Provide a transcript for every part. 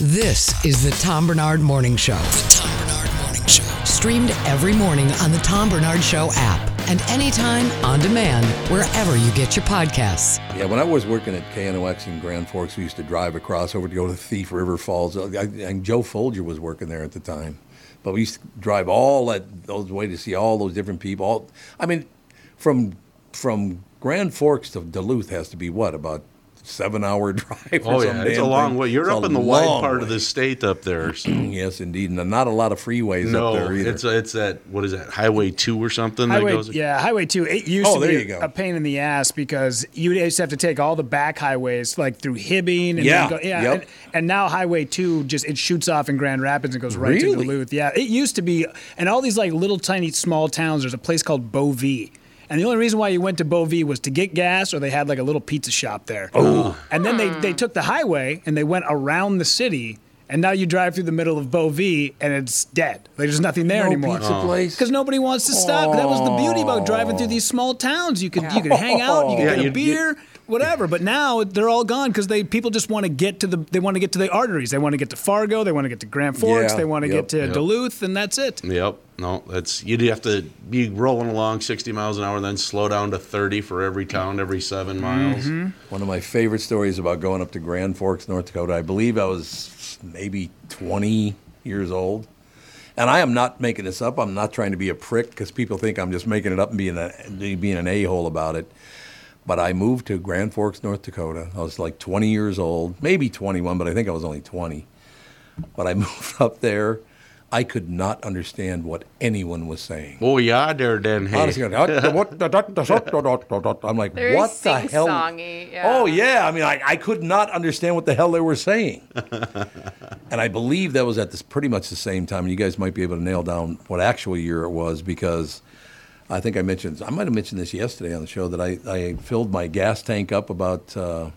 This is the Tom Barnard Morning Show. The Tom Barnard Morning Show. Streamed every morning on the Tom Barnard Show app and anytime on demand wherever you get your podcasts. Yeah, when I was working at KNOX in Grand Forks, we used to drive across over to go to Thief River Falls. I, and Joe Folger was working there at the time. But we used to drive all that those way to see all those different people. All, I mean, from from Grand Forks to Duluth has to be what about seven hour drive. Oh yeah, it's a long thing. way. You're It's up in the wide long part of the state up there. so- Yes, indeed, and not a lot of freeways no, up there either. it's it's that what is that Highway Two or something that Highway, goes. yeah, Highway 2. It used Oh, to there be you go. a pain in the ass because you used to have to take all the back highways like through Hibbing. And Yeah, go, yeah. yep. And, and now Highway 2 just it shoots off in Grand Rapids and goes right Really? to Duluth. Yeah, it used to be, and all these like little tiny small towns. There's a place called Bovey. And the only reason why you went to Bovey was to get gas, or they had like a little pizza shop there. Oh. And then they, they hmm. took the highway and they went around the city, and now you drive through the middle of Bovey and it's dead. Like, there's nothing there no anymore. pizza place. Because nobody wants to stop. That was the beauty about driving through these small towns. You could you could hang out, you could Yeah, get a you'd get- beer, whatever. But now they're all gone because they people just want to get to the they want to get to the arteries. They want to get to Fargo. They want to get to Grand Forks. Yeah, they want to yep, get to yep. Duluth, and that's it. Yep. No, that's you'd have to be rolling along 60 miles an hour, then slow down to 30 for every town every seven miles. Mm-hmm. One of my favorite stories about going up to Grand Forks, North Dakota. I believe I was maybe 20 years old. And I am not making this up. I'm not trying to be a prick because people think I'm just making it up and being, a, being an a hole about it. But I moved to Grand Forks, North Dakota. I was like 20 years old, maybe 21, but I think I was only 20. But I moved up there. I could not understand what anyone was saying. Oh yeah, there then. Hey, Honestly, I'm like, Very what the hell? yeah. Oh yeah, I mean, I, I could not understand what the hell they were saying, and I believe that was at this pretty much the same time. And you guys might be able to nail down what actual year it was because I think I mentioned I might have mentioned this yesterday on the show that I, I filled my gas tank up about. Uh,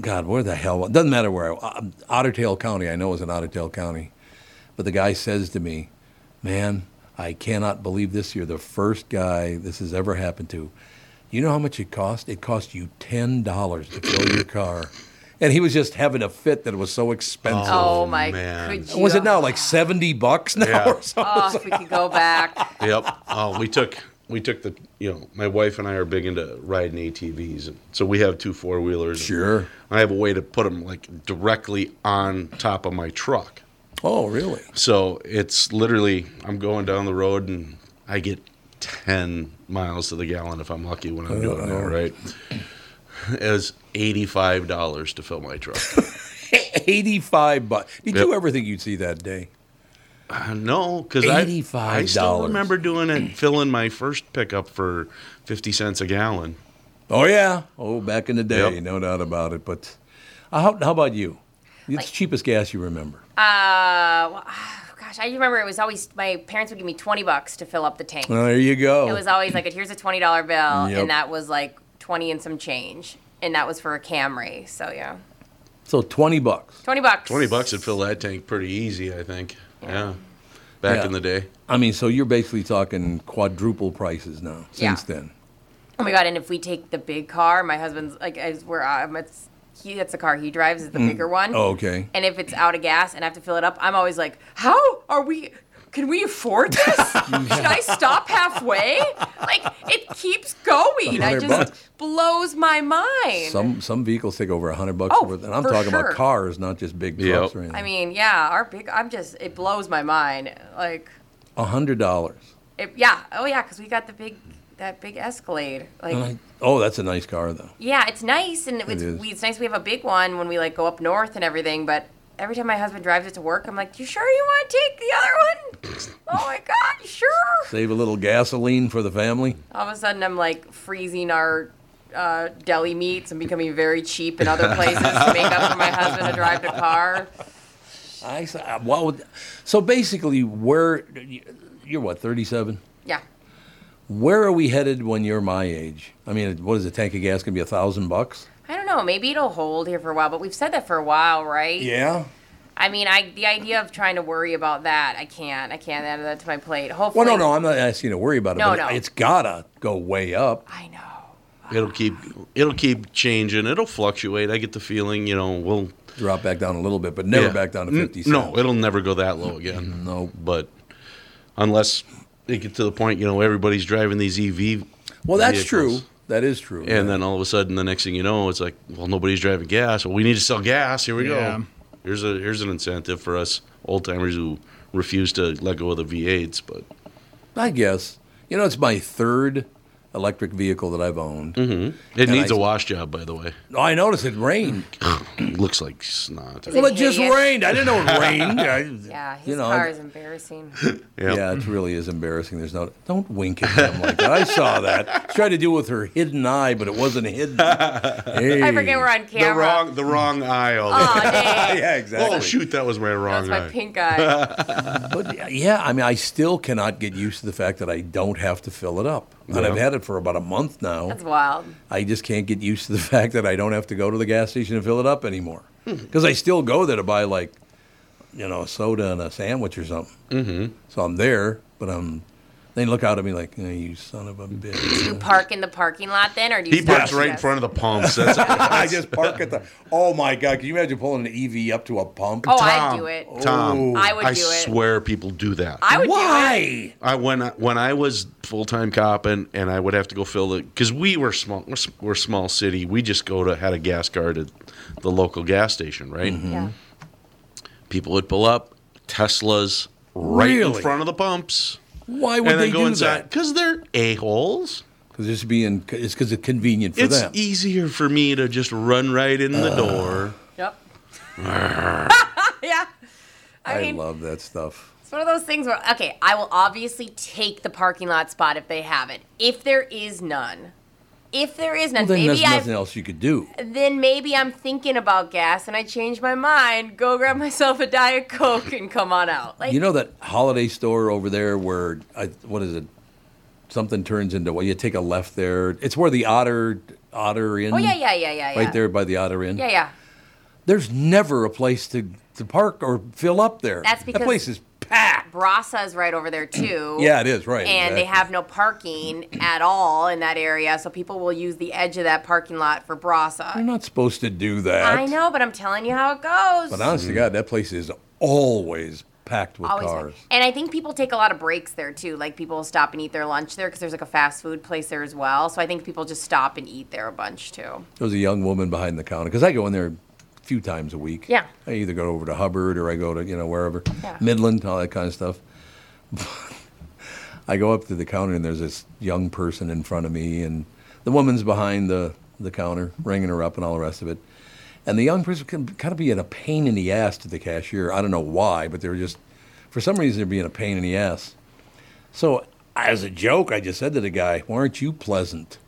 God, where the hell? Doesn't matter where. I, Otter Tail County, I know is in Otter Tail County. But the guy says to me, Man, I cannot believe this. You're the first guy this has ever happened to. You know how much it cost? It cost you $10 to fill your car. And he was just having a fit that it was so expensive. Oh, oh my! man. Could you? Was it now like 70 bucks now Yeah. or something? Oh, if we could go back. Yep. Oh, we took we took the you know my wife and I are big into riding ATVs, and so we have two four wheelers. Sure. I have a way to put them like directly on top of my truck. Oh, really? So it's literally I'm going down the road and I get 10 miles to the gallon if I'm lucky when I'm doing that, uh-huh. right? It was $85 to fill my truck. 85 bucks. Did Yep. you ever think you'd see that day? Uh, no, because I, I still remember doing it, filling my first pickup for 50 cents a gallon. Oh, yeah. Oh, back in the day, Yep. no doubt about it. But uh, how, how about you? It's the cheapest gas you remember. Uh, well, gosh, I remember it was always my parents would give me twenty bucks to fill up the tank. Well, there you go. It was always like, here's a twenty dollar bill, Yep. and that was like twenty and some change, and that was for a Camry. So yeah, so 20 bucks. twenty bucks. 20 bucks would fill that tank pretty easy, I think. Yeah. Back Yeah. in the day. I mean, so you're basically talking quadruple prices now Yeah. since then. Oh my god! And if we take the big car, my husband's like, as where I'm, um, it's he that's the car he drives is the mm. bigger one. Oh, okay. And if it's out of gas and I have to fill it up, I'm always like, how are we? Can we afford this? Should I stop halfway? Like it keeps going. I just bucks. blows my mind. Some some vehicles take over a hundred bucks Oh, worth, and I'm talking sure. about cars, not just big Yep. trucks or anything. I mean, yeah, our big. I'm just. It blows my mind. Like, a hundred dollars. yeah. Oh yeah, because we got the big, that big Escalade. Like, Oh, that's a nice car though. yeah, it's nice and it's is. we, it's nice we have a big one when we like go up north and everything. But every time my husband drives it to work, I'm like, you sure you want to take the other one? oh my god, sure? Save a little gasoline for the family. All of a sudden, I'm like freezing our uh, deli meats and becoming very cheap in other places to make up for my husband to drive the car. I uh, would, so basically, where you're what 37? Yeah. Where are we headed when you're my age? I mean, what is a tank of gas gonna be a thousand bucks? I don't know. Maybe it'll hold here for a while, but we've said that for a while, right? Yeah. I mean, I the idea of trying to worry about that, I can't. I can't add that to my plate. Hopefully. Well, no, no, I'm not asking you to worry about it. No, but no. It's gotta go way up. I know. It'll keep it'll keep changing. It'll fluctuate. I get the feeling, you know, we'll drop back down a little bit, but never Yeah. back down to fifty cents. No, it'll never go that low again. No. but unless it gets to the point, you know, everybody's driving these EV. Well, that's vehicles. true. That is true. And then all of a sudden, the next thing you know, it's like, well, nobody's driving gas. Well, we need to sell gas. Here we Yeah. go. Here's a here's an incentive for us old timers who refuse to let go of the V8s. But I guess you know it's my third electric vehicle that I've owned. Mm-hmm. it And needs I- a wash job, by the way. Oh, I noticed it rained. Looks like snot. Is well, it just rained. I didn't know it rained. I, Yeah, his you know, car I- is embarrassing. Yeah. Yeah, it really is embarrassing. There's no don't wink at him like that. I saw that. She tried to do it with her hidden eye, but it wasn't hidden. Hey. I forget we're on camera. The camera. wrong the wrong aisle. Oh, dang. Yeah, exactly. oh shoot, that was my That wrong was my eye. pink eye. But yeah, I mean, I still cannot get used to the fact that I don't have to fill it up. And Yeah. I've had it for about a month now. That's wild. I just can't get used to the fact that I don't have to go to the gas station and fill it up anymore. Because I still go there to buy like, you know, a soda and a sandwich or something. Mm-hmm. So I'm there, but I'm. They look out at me like, oh, "You son of a bitch." You park in the parking lot then, or do you? He parks right in front of the pumps. That's I just park at the. Oh my god! Can you imagine pulling an EV up to a pump? Oh, Tom, I'd do it. Tom, I would I do it. swear people do that. I would do it. Why? I when I, when I was full time cop and, and I would have to go fill the because we were small we're, we're small city we just go to had a gas card at the local gas station right mm-hmm. Yeah. people would pull up Teslas right Really? in front of the pumps Why would and they then go do inside that? because they're a holes. Because it's being. It's because it's convenient for It's them. easier for me to just run right in the uh. door. Yep. yeah. I I mean, love that stuff. it's one of those things where, okay, I will obviously take the parking lot spot if they have it. If there is none, if there is none, Well, then there's maybe nothing I else you could do. then maybe I'm thinking about gas and I change my mind. Go grab myself a diet coke and come on out. Like You know that holiday store over there where I, what is it? Something turns into well, you take a left there. It's where the Otter Otter Inn. Oh yeah, yeah, yeah, yeah, yeah. Right there by the Otter Inn. Yeah, yeah. There's never a place to, to park or fill up there. That's that because- place is packed. Brasa is right over there too. Yeah, it is right. And they have no parking at all in that area, so people will use the edge of that parking lot for Brasa. You're not supposed to do that. I know, but I'm telling you how it goes. But honestly, to God, that place is always packed with Always. cars. And I think people take a lot of breaks there too. Like people will stop and eat their lunch there because there's like a fast food place there as well. So I think people just stop and eat there a bunch too. There was a young woman behind the counter because I go in there few times a week. Yeah. I either go over to Hubbard or I go to you know wherever, Yeah. Midland, all that kind of stuff. I go up to the counter and there's this young person in front of me and the woman's behind the the counter ringing her up and all the rest of it. And the young person can kind of be a pain in the ass to the cashier. I don't know why, but they're just for some reason they're being a pain in the ass. So as a joke, I just said to the guy, "Why aren't you pleasant?"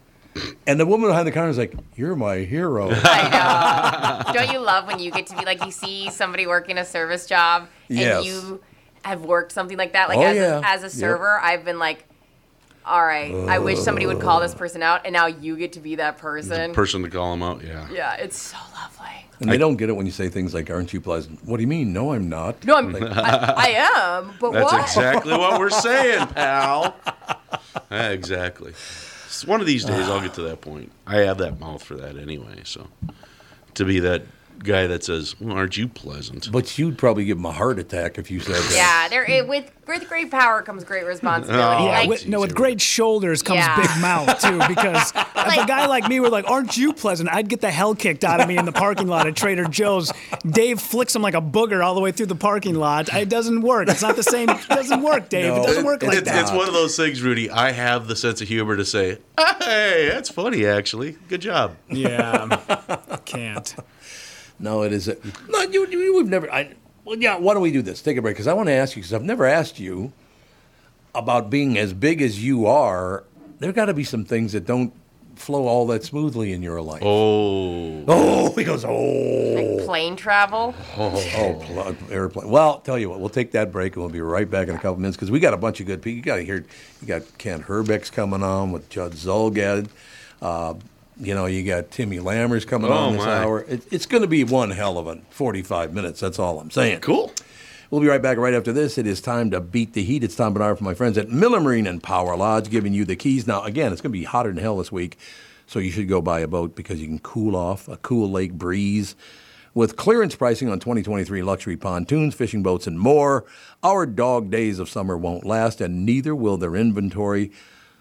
And the woman behind the counter is like, "You're my hero." I know. Don't you love when you get to be like you see somebody working a service job and Yes. you have worked something like that? Like Oh, as, yeah. a, as a Yep. server, I've been like, all right, I wish somebody would call this person out, and now you get to be that person. Person to call them out, yeah. yeah, it's so lovely. And they don't get it when you say things like, "Aren't you pleasant?" What do you mean? No, I'm not. No, I'm, I, I am, but That's what? exactly what we're saying, pal. Exactly. One of these days, I'll get to ah. that point. I have that mouth for that anyway. So, to be that guy that says, well, "Aren't you pleasant?" But you'd probably give him a heart attack if you said that. Yeah, there it, with with great power comes great responsibility. Oh, yeah, like, with, no, with great shoulders comes Yeah. big mouth too. Because if a guy like me were like, "Aren't you pleasant?" I'd get the hell kicked out of me in the parking lot at Trader Joe's. Dave flicks him like a booger all the way through the parking lot. It doesn't work. It's not the same. It doesn't work, Dave. No, it doesn't work it- like it's, that. it's one of those things, Rudy. I have the sense of humor to say, "Hey, that's funny, actually. Good job." yeah, can't. No, it is. A, no, you, you, we've never. I, well, yeah. Why don't we do this? Take a break because I want to ask you because I've never asked you about being as big as you are. There got to be some things that don't flow all that smoothly in your life. Oh, Oh, he goes. Oh, like plane travel. oh, pl- airplane. Well, tell you what, we'll take that break and we'll be right back in a couple minutes because we got a bunch of good people. You got to hear. You got Ken Hrbek's coming on with Judd Zulgad. Uh, you know, you got Timmy Lammers coming Oh, on this my. hour. It, it's going to be one hell of a 45 minutes. That's all I'm saying. cool. We'll be right back right after this. It is time to beat the heat. It's Tom Barnard from my friends at Miller Marine and Power Lodge giving you the keys. Now, again, it's going to be hotter than hell this week, so you should go buy a boat because you can cool off, a cool lake breeze With clearance pricing on 2023 luxury pontoons, fishing boats, and more, our dog days of summer won't last, and neither will their inventory.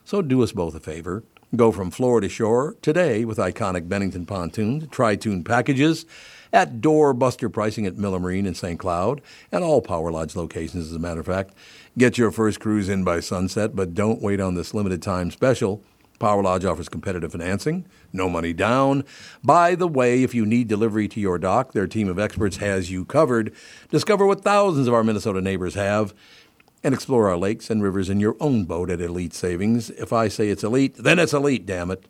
So do us both a favor. Go from floor to shore today with iconic Bennington pontoons, tritoon packages at doorbuster pricing at Miller Marine in St. Cloud and all Power Lodge locations, as a matter of fact. Get your first cruise in by sunset, but don't wait on this limited time special. Power Lodge offers competitive financing, no money down. By the way, if you need delivery to your dock, their team of experts has you covered. Discover what thousands of our Minnesota neighbors have and explore our lakes and rivers in your own boat at Elite Savings. If I say it's elite, then it's elite, damn it.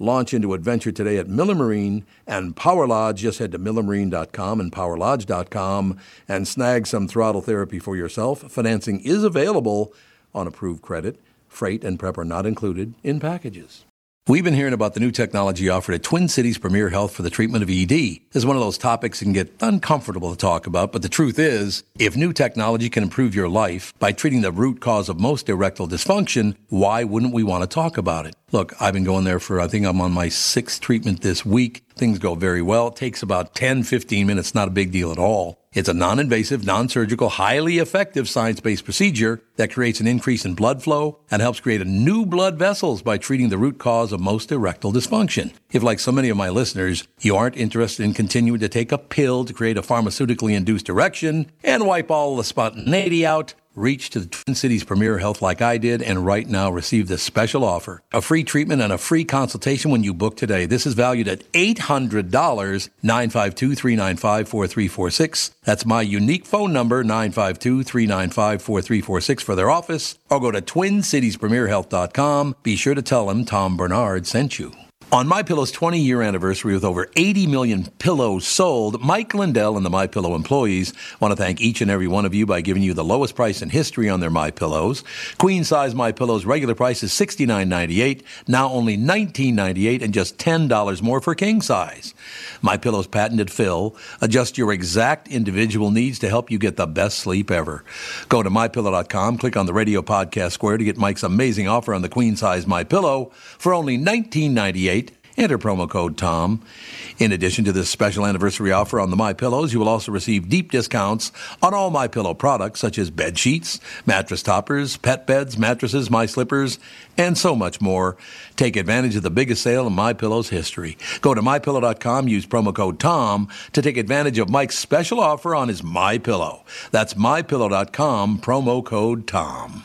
Launch into adventure today at Miller Marine and Power Lodge. Just head to millermarine.com and powerlodge.com and snag some throttle therapy for yourself. Financing is available on approved credit. Freight and prep are not included in packages. We've been hearing about the new technology offered at Twin Cities Premier Health for the treatment of ED. Is one of those topics that can get uncomfortable to talk about, but the truth is, if new technology can improve your life by treating the root cause of most erectile dysfunction, why wouldn't we want to talk about it? Look, I've been going there for, I think I'm on my sixth treatment this week. Things go very well. It takes about 10, 15 minutes, not a big deal at all. It's a non invasive, non surgical, highly effective science based procedure that creates an increase in blood flow and helps create new blood vessels by treating the root cause of most erectile dysfunction. If, like so many of my listeners, you aren't interested in continuing to take a pill to create a pharmaceutically induced erection and wipe all the spontaneity out, reach to the Twin Cities Premier Health like I did and right now receive this special offer. A free treatment and a free consultation when you book today. This is valued at $800, 952-395-4346. That's my unique phone number, 952-395-4346 for their office, or go to twincitiespremierhealth.com. Be sure to tell them Tom Barnard sent you. On My Pillow's 20 year anniversary with over 80 million pillows sold, Mike Lindell and the My Pillow employees want to thank each and every one of you by giving you the lowest price in history on their My Pillows. Queen size My Pillow's regular price is $69.98, now only $19.98 and just $10 more for king size. My Pillow's patented fill adjusts your exact individual needs to help you get the best sleep ever. Go to mypillow.com, click on the radio podcast square to get Mike's amazing offer on the queen size My Pillow for only $19.98. Enter promo code TOM. In addition to this special anniversary offer on the My Pillows, you will also receive deep discounts on all My Pillow products such as bed sheets, mattress toppers, pet beds, mattresses, My Slippers, and so much more. Take advantage of the biggest sale in My Pillow's history. Go to mypillow.com, use promo code TOM to take advantage of Mike's special offer on his My Pillow. That's mypillow.com, promo code TOM.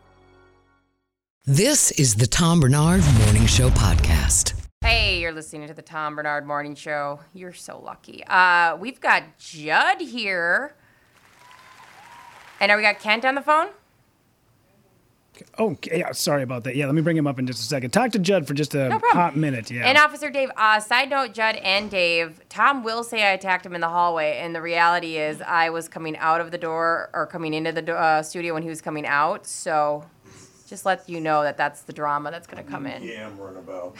This is the Tom Barnard Morning Show podcast. Hey, you're listening to the Tom Barnard Morning Show. You're so lucky. Uh, we've got Judd here. And now we got Kent on the phone? Oh, yeah, sorry about that. Yeah, let me bring him up in just a second. Talk to Judd for just a No hot minute. Yeah. And Officer Dave, uh, side note, Judd and Dave, Tom will say I attacked him in the hallway, and the reality is I was coming out of the door or coming into the do- uh, studio when he was coming out. So just let you know that that's the drama that's going to come in. Yammering about.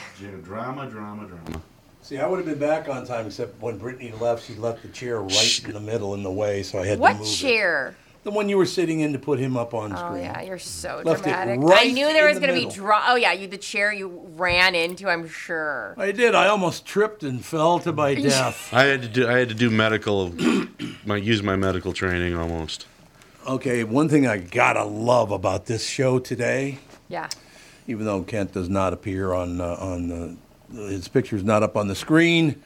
Drama, drama, drama. See, I would have been back on time, except when Brittany left, she left the chair right in the middle in the way, so I had to What move it. chair? The one you were sitting in to put him up on Oh screen. yeah, you're so Left it dramatic. I knew there in was the going to be middle. drama. Oh yeah, you the chair you ran into. I'm sure. I did. I almost tripped and fell to my death. I had to do. I had to do medical. my use my medical training almost. Okay, one thing I gotta love about this show today, Yeah. even though Kent does not appear on uh, on the, his picture's not up on the screen.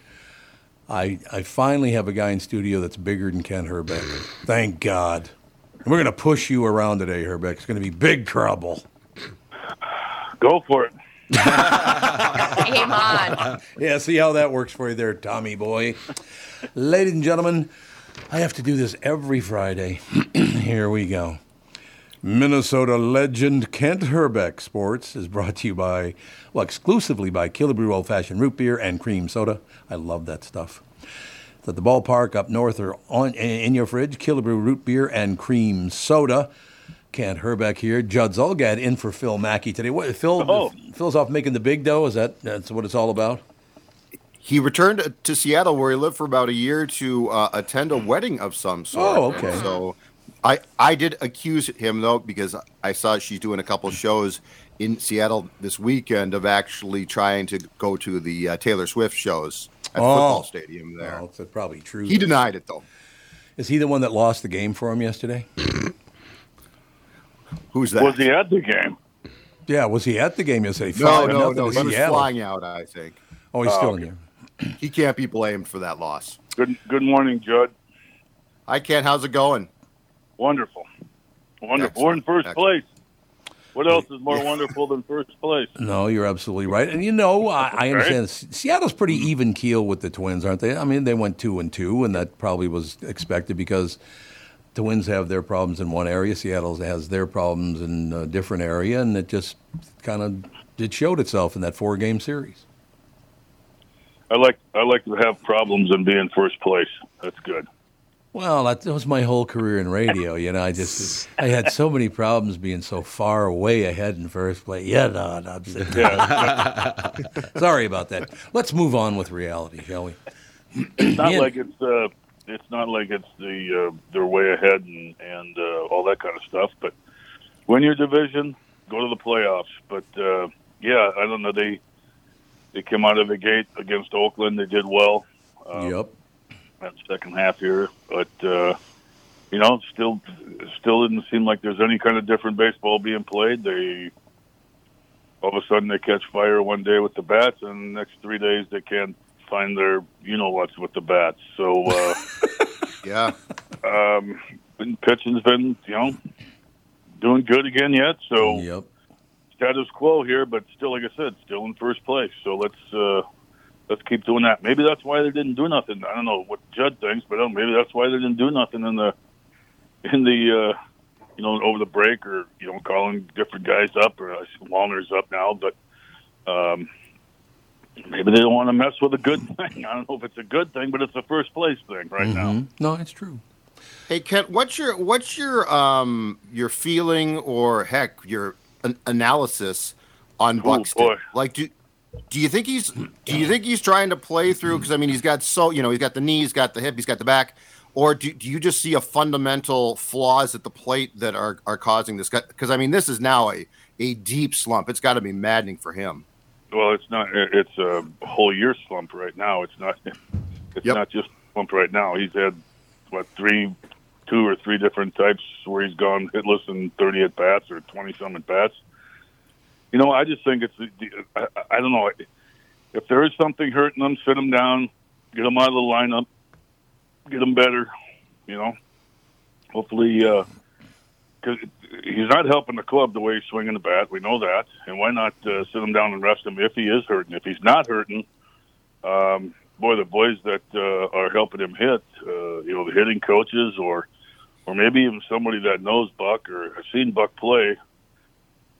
I, I finally have a guy in studio that's bigger than Kent Hrbek. Thank God. And we're going to push you around today, Hrbek. It's going to be big trouble. Go for it. Game on. Yeah, see how that works for you there, Tommy boy. Ladies and gentlemen, I have to do this every Friday. Here we go. Minnesota legend Kent Hrbek Sports is brought to you by, well, exclusively by Killebrew Old Fashioned Root Beer and Cream Soda. I love that stuff. It's at the ballpark up north or on in your fridge, Killebrew Root Beer and Cream Soda. Kent Hrbek here. Judd Zulgad in for Phil Mackey today. What, Phil, Oh. Phil's off making the big dough. Is that that's what it's all about? He returned to Seattle, where he lived for about a year, to uh, attend a wedding of some sort. Oh, okay. And so, I I did accuse him though because I saw she's doing a couple shows in Seattle this weekend of actually trying to go to the uh, Taylor Swift shows at Oh. football stadium there. Well, it's probably true. He denied it though. Is he the one that lost the game for him yesterday? Who's that? Was he at the game? Yeah, was he at the game yesterday? no, Five no, no. to He was flying out. I think Oh, he's still in there. he can't be blamed for that loss. Good. Good morning, Judd. Hi, Ken. How's it going? Wonderful. Wonderful. Excellent. We're in first Excellent. place. What else is more wonderful than first place? No, you're absolutely right. And you know, I, I understand S- Seattle's pretty even keel with the Twins, aren't they? I mean, they went two and two, and that probably was expected because Twins have their problems in one area, Seattle has their problems in a different area, and it just kind of it showed itself in that four game series. I like I like to have problems and be in first place. That's good. Well, that, was my whole career in radio. You know, I just I had so many problems being so far away ahead in first place. Yeah, no, no, sitting Sorry about that. Let's move on with reality, shall we? It's not Yeah. like it's uh, it's not like it's the uh, they're way ahead and and uh, all that kind of stuff. But win your division, go to the playoffs. But uh, yeah, I don't know. They they came out of the gate against Oakland. They did well. Um, yep. That second half here, but uh, you know, still, still didn't seem like there's any kind of different baseball being played. They all of a sudden they catch fire one day with the bats, and the next three days they can't find their you know what's with the bats. So uh, Yeah. um, and pitching's been you know doing good again yet. So Yep. status quo here, but still, like I said, still in first place. So let's uh, let's keep doing that. Maybe that's why they didn't do nothing. I don't know what Judd thinks, but uh, maybe that's why they didn't do nothing in the in the uh, you know over the break or you know calling different guys up or I see Wallner's up now, but um, maybe they don't want to mess with a good thing. I don't know if it's a good thing, but it's a first place thing right now. Mhm. No, it's true. Hey Kent, what's your what's your um your feeling or heck your an- analysis on Oh, Buxton? boy. Like do do you think he's mm, do you think he's trying to play through because I mean he's got so you know he's got the knee, he's got the hip, he's got the back, or do, do you just see a fundamental flaws at the plate that are are causing this? Because I mean this is now a a deep slump. It's got to be maddening for him. Well, it's not. It's a whole year slump right now. It's not. It's Yep. not just slump right now. He's had what three, two or three different types where he's gone hitless in thirty at bats or twenty some at bats. You know, I just think it's. I, I don't know. If there is something hurting them. sit them down, get them out of the lineup, get them better. You know, hopefully, because he's not helping the club the way he's swinging the bat. We know that, and why not uh, sit him down and rest him if he is hurting? If he's not hurting, um, boy, the boys that uh, are helping him hit, uh, you know, the hitting coaches, or or maybe even somebody that knows Buck or has seen Buck play,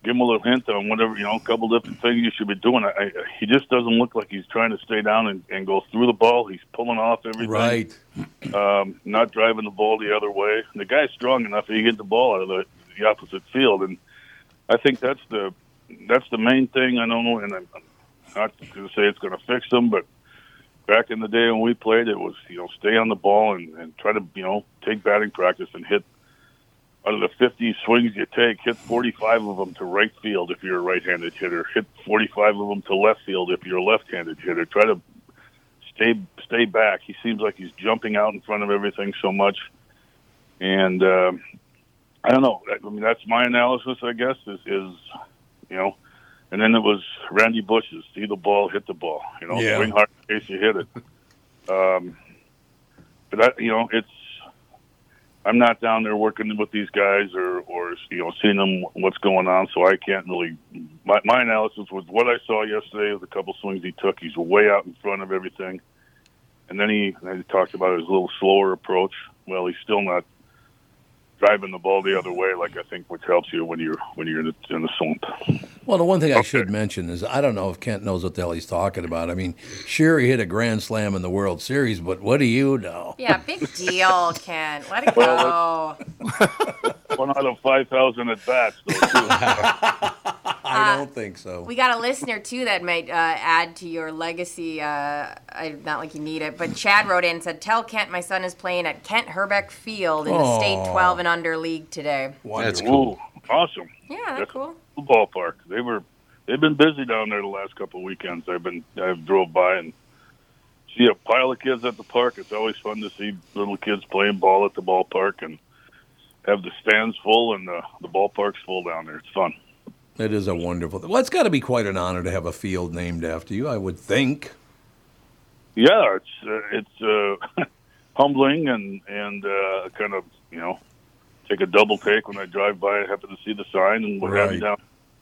give him a little hint on whatever you know, a couple different things you should be doing. I, I, he just doesn't look like he's trying to stay down and, and go through the ball. He's pulling off everything Right. um, not driving the ball the other way. The guy's strong enough; he get the ball out of the, the opposite field, and I think that's the that's the main thing. I don't know, and I'm not going to say it's going to fix them, but back in the day when we played, it was you know stay on the ball and, and try to you know take batting practice and hit out of the 50 swings you take, hit 45 of them to right field if you're a right-handed hitter, hit 45 of them to left field if you're a left-handed hitter. Try to stay stay back. He seems like he's jumping out in front of everything so much, and um, I don't know. I mean, that's my analysis, I guess. Is, is you know, and then it was Randy Bush's see the ball, hit the ball. You know, Yeah. swing hard in case you hit it. Um, but that you know, it's I'm not down there working with these guys or or you know seeing them what's going on, so I can't really. My, my analysis was what I saw yesterday was a couple swings he took. He's way out in front of everything, and then he, he talked about his little slower approach. Well, he's still not driving the ball the other way, like I think, which helps you when you're when you're in the, in the slump. Well, the one thing I should mention is I don't know if Kent knows what the hell he's talking about. I mean, sure, he hit a grand slam in the World Series, but what do you know? Yeah, big deal, Kent. Let it Well, go. One out of five thousand at bats. Though, too. I don't think so. We got a listener too that might uh, add to your legacy. Uh, I, not like you need it, but Chad wrote in and said, "Tell Kent my son is playing at Kent Hrbek Field in the state 12 and under league today." That's Ooh, cool. awesome. Yeah, that's cool. ballpark. They were they've been busy down there the last couple of weekends. I've been I've drove by and see a pile of kids at the park. It's always fun to see little kids playing ball at the ballpark and have the stands full and the the ballpark's full down there. It's fun. It is a wonderful. Well, it's got to be quite an honor to have a field named after you. I would think. Yeah, it's uh, it's uh, humbling and and uh, kind of you know take a double take when I drive by. I happen to see the sign and what Right. down.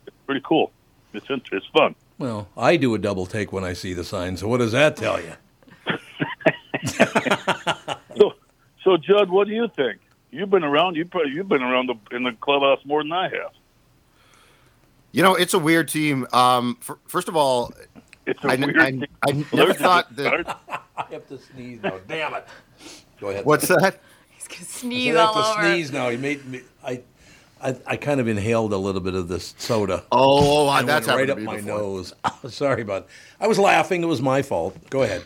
It's pretty cool. It's it's fun. Well, I do a double take when I see the sign. So what does that tell you? So, so Judd, what do you think? You've been around. You probably you've been around the, in the clubhouse more than I have. You know, it's a weird team. Um, f- first of all, It's a I, weird. I, thing. I never thought that. I have to sneeze now. Damn it. Go ahead. What's that? He's gonna I sneeze have all to over. sneeze now. He made me. I, I, I kind of inhaled a little bit of this soda. Oh, and that's went right up to me my before. nose. Sorry about. It. I was laughing. It was my fault. Go ahead.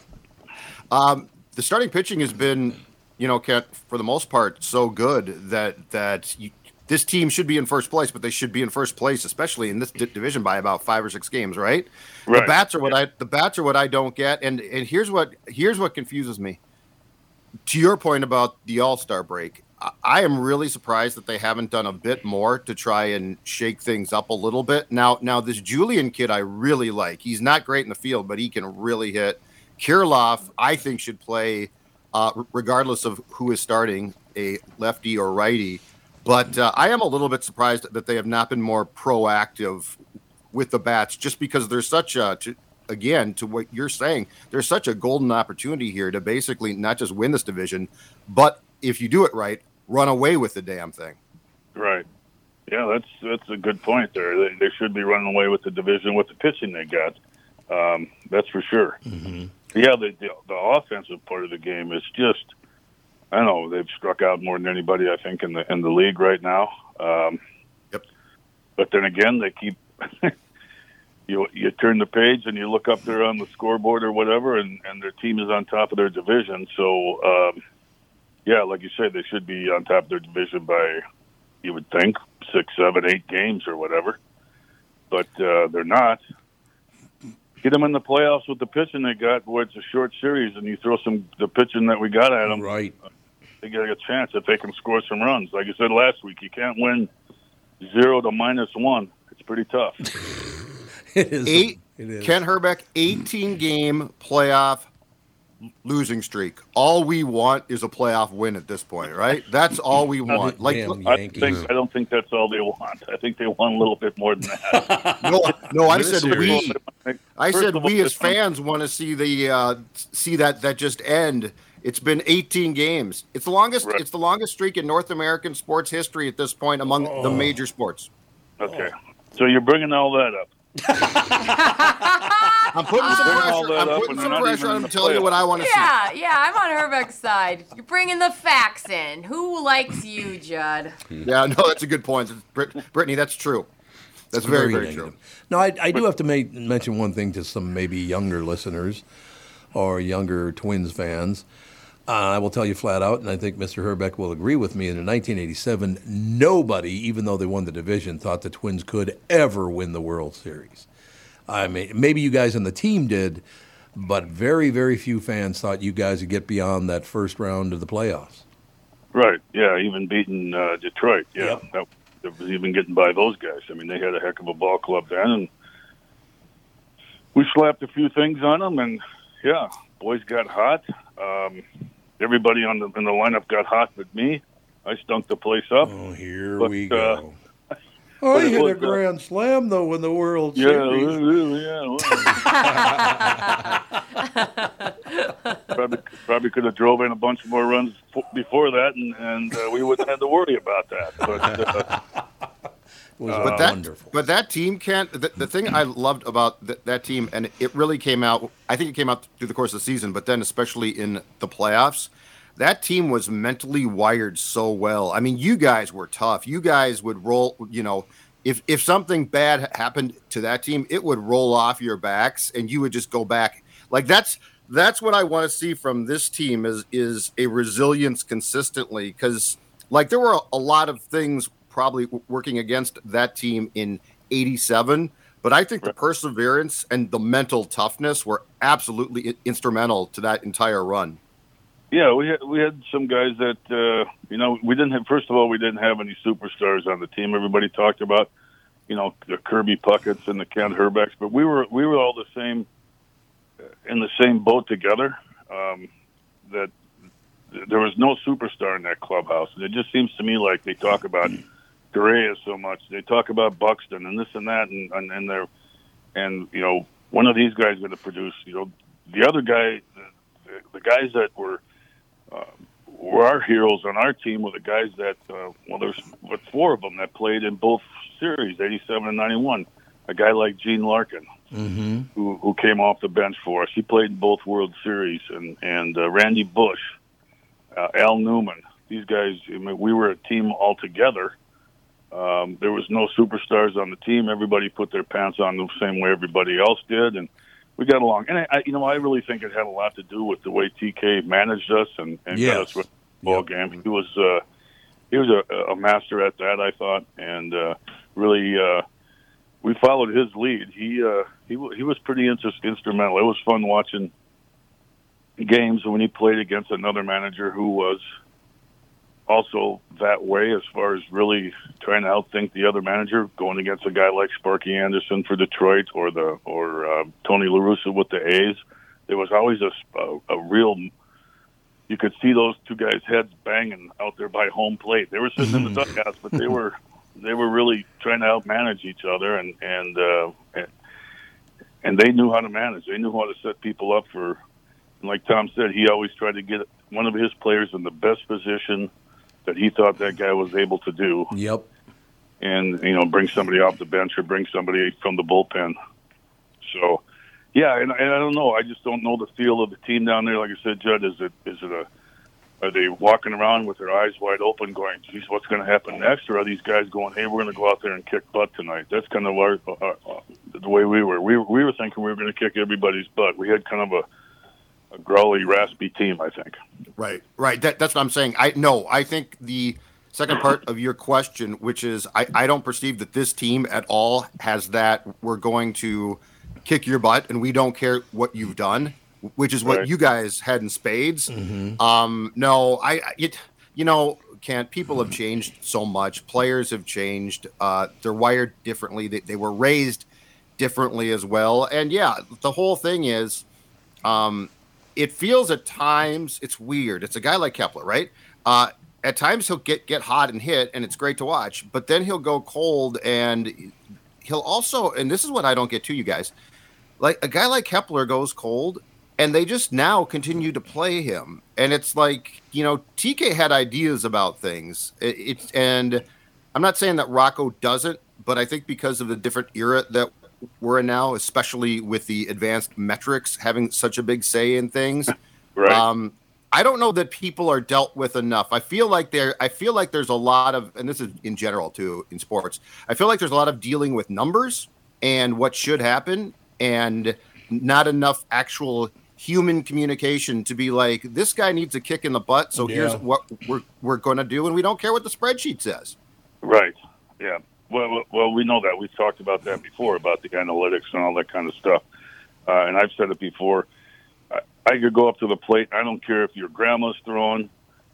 the starting pitching has been, you know, Kent, for the most part, so good that that you, this team should be in first place, but they should be in first place, especially in this di- division by about five or six games, right? The bats are what I the bats are what I don't get, and and here's what here's what confuses me. To your point about the All Star break, I, I am really surprised that they haven't done a bit more to try and shake things up a little bit. Now, now this Julien kid I really like. He's not great in the field, but he can really hit. Kirilloff, I think, should play uh, regardless of who is starting, a lefty or righty. But uh, I am a little bit surprised that they have not been more proactive with the bats, just because there's such a, to, again, to what you're saying, there's such a golden opportunity here to basically not just win this division, but if you do it right, run away with the damn thing. Right. Yeah, that's that's a good point there. They, they should be running away with the division with the pitching they got. Um, that's for sure. Yeah, the, the the offensive part of the game is just I don't know they've struck out more than anybody I think in the in the league right now. Um, Yep. But then again, they keep you you turn the page and you look up there on the scoreboard or whatever, and and their team is on top of their division. So um, yeah, like you said, they should be on top of their division by you would think six, seven, eight games or whatever, but uh, they're not. Get them in the playoffs with the pitching they got. Boy, it's a short series, and you throw some the pitching that we got at them. Right. They get a chance if they can score some runs. Like I said last week, you can't win zero to minus one. It's pretty tough. It is. Eight, It is. Ken Hrbek, 18 game playoff losing streak. All we want is a playoff win at this point, right? That's all we want. Like, Damn I think I don't think that's all they want. I think they want a little bit more than that. no, no, I said we. I said of all, we as fans want to see the uh, see that that just end. It's been 18 games. It's the longest. Right. It's the longest streak in North American sports history at this point among the oh. major sports. Okay, so you're bringing all that up. I'm putting some Bring all pressure. that I'm putting some pressure even on in him to tell you what I want to see. Yeah, yeah, I'm on Hrbek's side. You're bringing the facts in. Who likes you, Judd? Yeah, no, that's a good point. Brit- Brittany, that's true. That's very, very, true. negative. No, I, I do have to make, mention one thing to some maybe younger listeners or younger Twins fans. Uh, I will tell you flat out, and I think Mr. Hrbek will agree with me. In 1987, nobody, even though they won the division, thought the Twins could ever win the World Series. I mean, maybe you guys on the team did, but very, very few fans thought you guys would get beyond that first round of the playoffs. Right. Yeah. Even beating uh, Detroit. Yeah. Yep. That, that was even getting by those guys. I mean, they had a heck of a ball club then, and we slapped a few things on them, and yeah, boys got hot. Um, everybody on the in the lineup got hot, but me. I stunk the place up. Oh, here But, we uh, go. but oh, it he hit was, a uh, grand slam though in the World Yeah, Series. uh, yeah. probably probably could have drove in a bunch more runs before that, and and uh, we wouldn't have to worry about that. But uh, was but that wonderful. but that team can't. The, the thing I loved about th- that team, and it really came out. I think it came out through the course of the season, but then especially in the playoffs, that team was mentally wired so well. I mean, you guys were tough. You guys would roll. You know, if if something bad happened to that team, it would roll off your backs, and you would just go back. Like that's that's what I want to see from this team is is a resilience consistently because like there were a, a lot of things probably working against that team in 87 but i think the perseverance and the mental toughness were absolutely instrumental to that entire run yeah, we had we had some guys that uh, you know we didn't have. First of all, we didn't have any superstars on the team. Everybody talked about you know the Kirby Pucketts and the Ken Hrbeks, but we were we were all the same in the same boat together. Um, that there was no superstar in that clubhouse, and it just seems to me like they talk about Correa so much. They talk about Buxton and this and that, and and, and they're and you know one of these guys going to produce. You know, the other guy, the, the guys that were uh, were our heroes on our team were the guys that uh, well, there's what four of them that played in both series, '87 and '91. A guy like Gene Larkin, Mm-hmm. who who came off the bench for us. He played in both World Series, and and uh, Randy Bush, uh, Al Newman. These guys, I mean, we were a team all together. Um, there was no superstars on the team. Everybody put their pants on the same way everybody else did, and we got along. And I, I you know, I really think it had a lot to do with the way TK managed us and, and got Yes. us with the ball game. He was uh, he was a, a master at that, I thought, and uh, really. Uh, we followed his lead. He uh, he he was pretty interest, instrumental. It was fun watching games when he played against another manager who was also that way as far as really trying to outthink the other manager, going against a guy like Sparky Anderson for Detroit or the or uh, Tony La Russa with the A's. There was always a, a, a real. You could see those two guys' heads banging out there by home plate. They were sitting in the dugouts, but they were they were really trying to outmanage each other, and and uh, and, and they knew how to manage. They knew how to set people up for. And like Tom said, he always tried to get one of his players in the best position that he thought that guy was able to do, Yep. and you know, bring somebody off the bench or bring somebody from the bullpen. So, yeah, and, and I don't know. I just don't know the feel of the team down there. Like I said, Judd, is it is it a are they walking around with their eyes wide open, going, "Geez, what's going to happen next?" Or are these guys going, "Hey, we're going to go out there and kick butt tonight"? That's kind of our, uh, uh, the way we were. We we were thinking we were going to kick everybody's butt. We had kind of a, a growly, raspy team, I think. right right. That, that's what i'm saying. I no i think the second part of your question which is I, I don't perceive that this team at all has that we're going to kick your butt and we don't care what you've done which is what Right. you guys had in spades. Um no i I- it you know can't people have changed so much. Players have changed. Uh they're wired differently. They, they were raised differently as well. And yeah the whole thing is um it feels at times it's weird. It's a guy like Kepler, right? Uh, at times he'll get get hot and hit, and it's great to watch. But then he'll go cold, and he'll also, and this is what I don't get to you guys, like a guy like Kepler goes cold, and they just now continue to play him, and it's like you know TK had ideas about things. It, it's and I'm not saying that Rocco doesn't, but I think because of the different era that we're in now, especially with the advanced metrics having such a big say in things. Right. Um, I don't know that people are dealt with enough. I feel like there. I feel like there's a lot of, and this is in general too in sports. I feel like there's a lot of dealing with numbers and what should happen, and not enough actual human communication to be like, this guy needs a kick in the butt. So here's what we're we're going to do, and we don't care what the spreadsheet says. Right. Yeah. Well, well- we know that. We've talked about that before about the analytics and all that kind of stuff. Uh, and I've said it before. I, I could go up to the plate. I don't care if your grandma's throwing,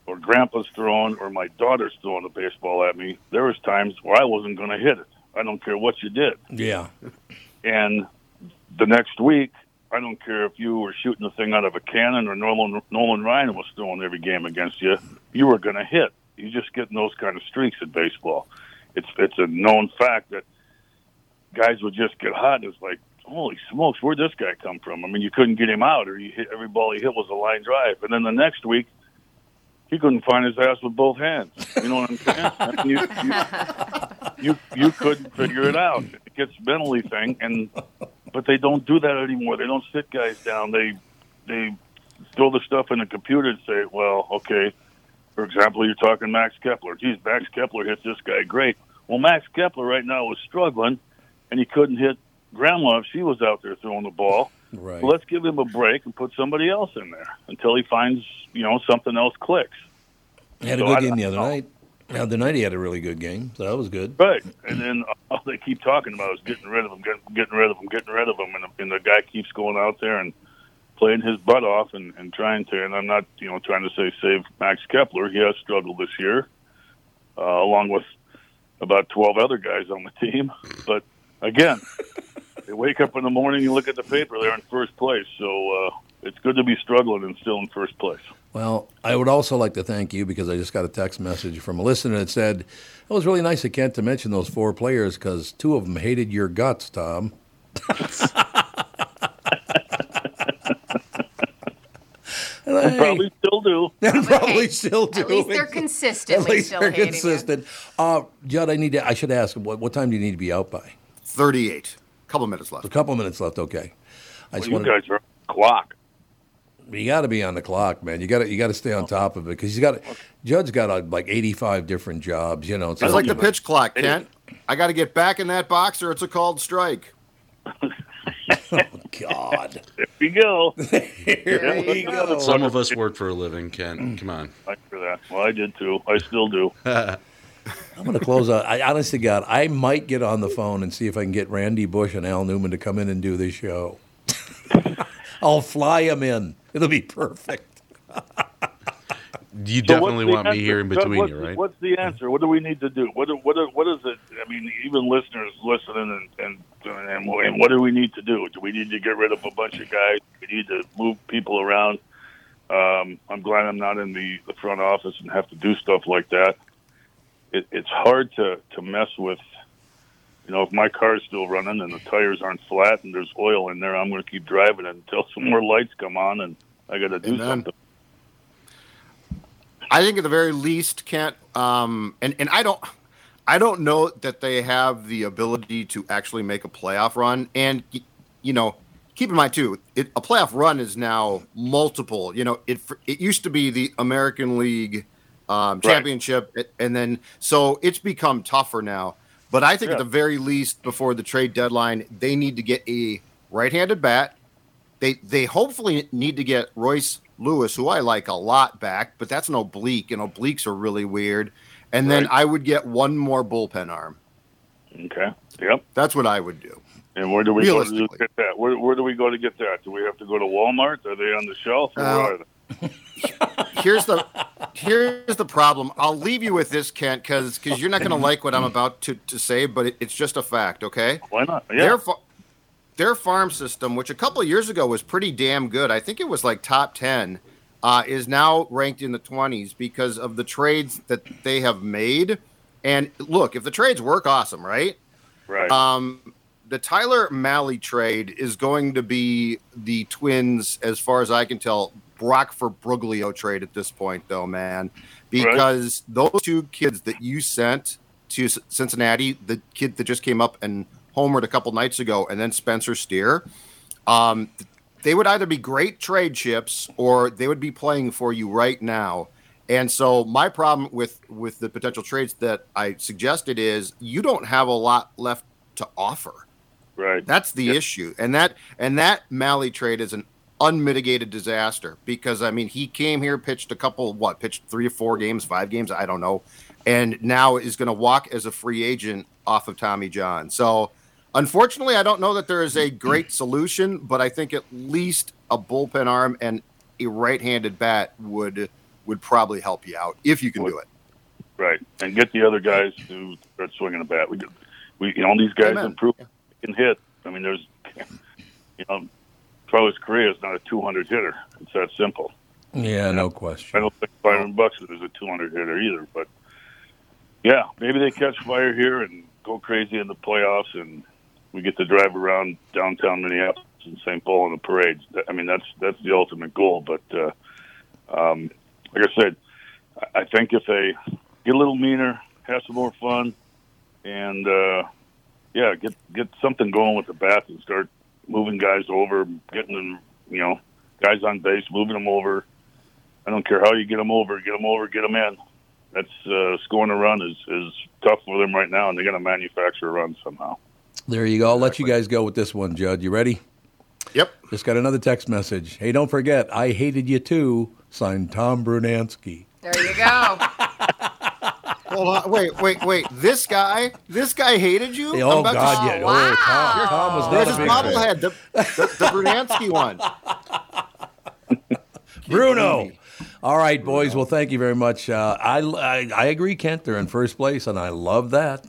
or grandpa's throwing, or my daughter's throwing a baseball at me. There was times where I wasn't going to hit it. I don't care what you did. Yeah. And the next week, I don't care if you were shooting the thing out of a cannon or Nolan Nolan Ryan was throwing every game against you. You were going to hit. You just getting those kind of streaks in baseball. It's it's a known fact that guys would just get hot. It's like, holy smokes, where'd this guy come from? I mean, you couldn't get him out, or you hit every ball he hit was a line drive, and then the next week he couldn't find his ass with both hands. You know what I'm saying? I mean, you, you, you you couldn't figure it out. It gets mentally thing, and but they don't do that anymore. They don't sit guys down. They they throw the stuff in the computer and say, well, okay. For example, you're talking Max Kepler. Geez, Max Kepler hits this guy great. Well, Max Kepler right now is struggling, and he couldn't hit Grandma if she was out there throwing the ball. Right. Well, let's give him a break and put somebody else in there until he finds, you know, something else clicks. He had a So good I- game the other night. The other night he had a really good game, so that was good. Right, and then all they keep talking about is getting rid of him, getting, getting rid of him, getting rid of him, and, and the guy keeps going out there and playing his butt off and, and trying to. And I'm not, you know, trying to say save Max Kepler. He has struggled this year, uh, along with about 12 other guys on the team. But again, they wake up in the morning, you look at the paper, they're in first place. So uh, it's good to be struggling and still in first place. Well, I would also like to thank you because I just got a text message from a listener that said it was really nice of Kent to mention those four players because two of them hated your guts, Tom. And They hey, probably still do. and probably still do. At least they're consistent. At consistently least still they're hating consistent. Uh, Judd, I need to. I should ask. What, what time do you need to be out by? 38. A Couple minutes left. A couple minutes left. Okay. I Well, just you want guys are on the clock. You got to be on the clock, man. You got to you got to stay on top of it because he's got Judd's got uh, like eighty five different jobs. You know, It's like the pitch clock, Kent. I got to get back in that box or it's a called strike. Oh, God. There we go. Here we go. Some of us work for a living, Ken. Mm. Come on. Thanks for that. Well, I did too. I still do. I'm going to close out. I honestly, God, I might get on the phone and see if I can get Randy Bush and Al Newman to come in and do this show. I'll fly them in. It'll be perfect. You So definitely what's the want me here in between what's you, the- right? What's the answer? What do we need to do? What what what is it? I mean, even listeners listening, and and, and and what do we need to do? Do we need to get rid of a bunch of guys? We need to move people around. Um, I'm glad I'm not in the, the front office and have to do stuff like that. It, it's hard to to mess with. You know, if my car's still running and the tires aren't flat and there's oil in there, I'm going to keep driving until some more lights come on and I got to do Amen. something. I think at the very least, Kent, um, and and I don't, I don't know that they have the ability to actually make a playoff run. And you know, keep in mind too, it, a playoff run is now multiple. You know, it it used to be the American League um, Right. championship, and then so it's become tougher now. But I think Yeah. at the very least, before the trade deadline, they need to get a right-handed bat. They they hopefully need to get Royce Lewis, who I like a lot, back, but that's an oblique, and obliques are really weird. And then I would get one more bullpen arm. Okay. Yep. That's what I would do. And where do we go to get that? Where, where do we go to get that? Do we have to go to Walmart? Are they on the shelf? Or Uh, where are they? Here's the here's the problem. I'll leave you with this, Kent, because because you're not going to like what I'm about to, to say, but it, it's just a fact. Okay. Why not? Yeah. Fa- their farm system, which a couple of years ago was pretty damn good, I think it was like top ten, uh, is now ranked in the 20s because of the trades that they have made. And look, if the trades work, awesome, right? right. Um, the Tyler Mahle trade is going to be the Twins, as far as I can tell, Brock for Broglio trade at this point, though, man, because those two kids that you sent to Cincinnati, the kid that just came up and homered a couple nights ago, and then Spencer Steer, um, they would either be great trade chips or they would be playing for you right now. And so my problem with with the potential trades that I suggested is you don't have a lot left to offer. right. That's the issue. And that and that Mahle trade is an unmitigated disaster because I mean he came here, pitched a couple what, pitched three or four games, five games, I don't know, and now is going to walk as a free agent off of Tommy John. So unfortunately, I don't know that there is a great solution, but I think at least a bullpen arm and a right-handed bat would would probably help you out if you can do it. Right. And get the other guys to start swinging the bat. We, we you know, these guys Amen. improve can hit. I mean, there's, you know, Carlos Correa is not a 200 hitter. It's that simple. Yeah, no question. I don't think Byron Buxton is a 200 hitter either. But yeah, maybe they catch fire here and go crazy in the playoffs, and we get to drive around downtown Minneapolis and St. Paul in the parades. I mean, that's that's the ultimate goal. But uh, um, like I said, I- think if they get a little meaner, have some more fun, and uh, yeah, get get something going with the bats and start moving guys over, getting them, you know, guys on base, moving them over. I don't care how you get them over, get them over, get them in. That's uh, scoring a run is is tough for them right now, and they're going to manufacture a run somehow. There you go. I'll let you guys go with this one, Judd. You ready? Yep. Just got another text message. Hey, don't forget, I hated you too. Signed Tom Brunansky. There you go. Hold on. Wait, wait, wait. This guy, this guy hated you. Oh I'm about to- God, yeah. Oh, Tom, Tom was There's not his a big bobblehead, the, the, the Brunansky one. Bruno. All right, boys. Well, thank you very much. Uh, I, I I agree, Kent. They're in first place, and I love that.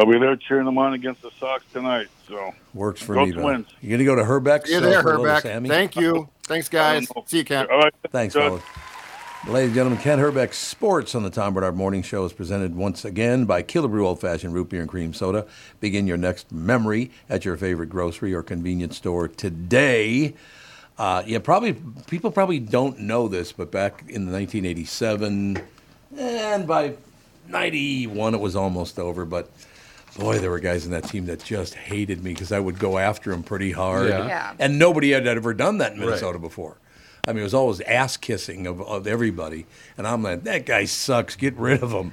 I'll be there cheering them on against the Sox tonight. So Works for Go me. man. Twins. You gonna go to Hrbek's? You're uh, there, for a little Hrbek. Sammy? Thank you. Thanks, guys. See you, Ken. all right, Thanks, Judd. fellas. Ladies and gentlemen, Ken Hrbek Sports on the Tom Barnard Morning Show is presented once again by Killebrew Old Fashioned Root Beer and Cream Soda. Begin your next memory at your favorite grocery or convenience store today. Uh, yeah, probably people probably don't know this, but back in 1987, and by 91 it was almost over. But boy, there were guys in that team that just hated me because I would go after them pretty hard, Yeah. Yeah. and nobody had ever done that in Minnesota before. I mean, it was always ass kissing of, of everybody, and I'm like, that guy sucks. Get rid of him.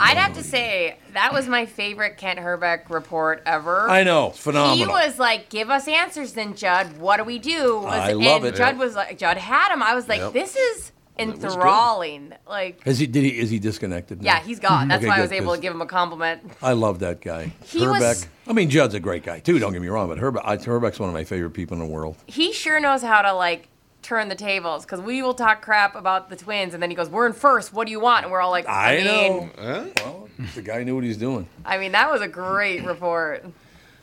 I'd have to say that was my favorite Kent Hrbek report ever. I know, phenomenal. He was like, "Give us answers, then Judd. What do we do?" Was- I love and it. Judd was like, Judd had him. I was like, Yep. "This is was good. Enthralling." Like, Is he? Did he? Is he disconnected? now? yeah, he's gone. That's Okay, why I was able to give him a compliment. I love that guy. He Hrbek. was- I mean, Judd's a great guy too. Don't get me wrong, but Hrbek, I, Hrbek's one of my favorite people in the world. He sure knows how to like turn the tables because we will talk crap about the Twins, and then he goes, "We're in first. What do you want?" And we're all like, "I, I mean, know. Well, the guy knew what he's doing. I mean, that was a great report."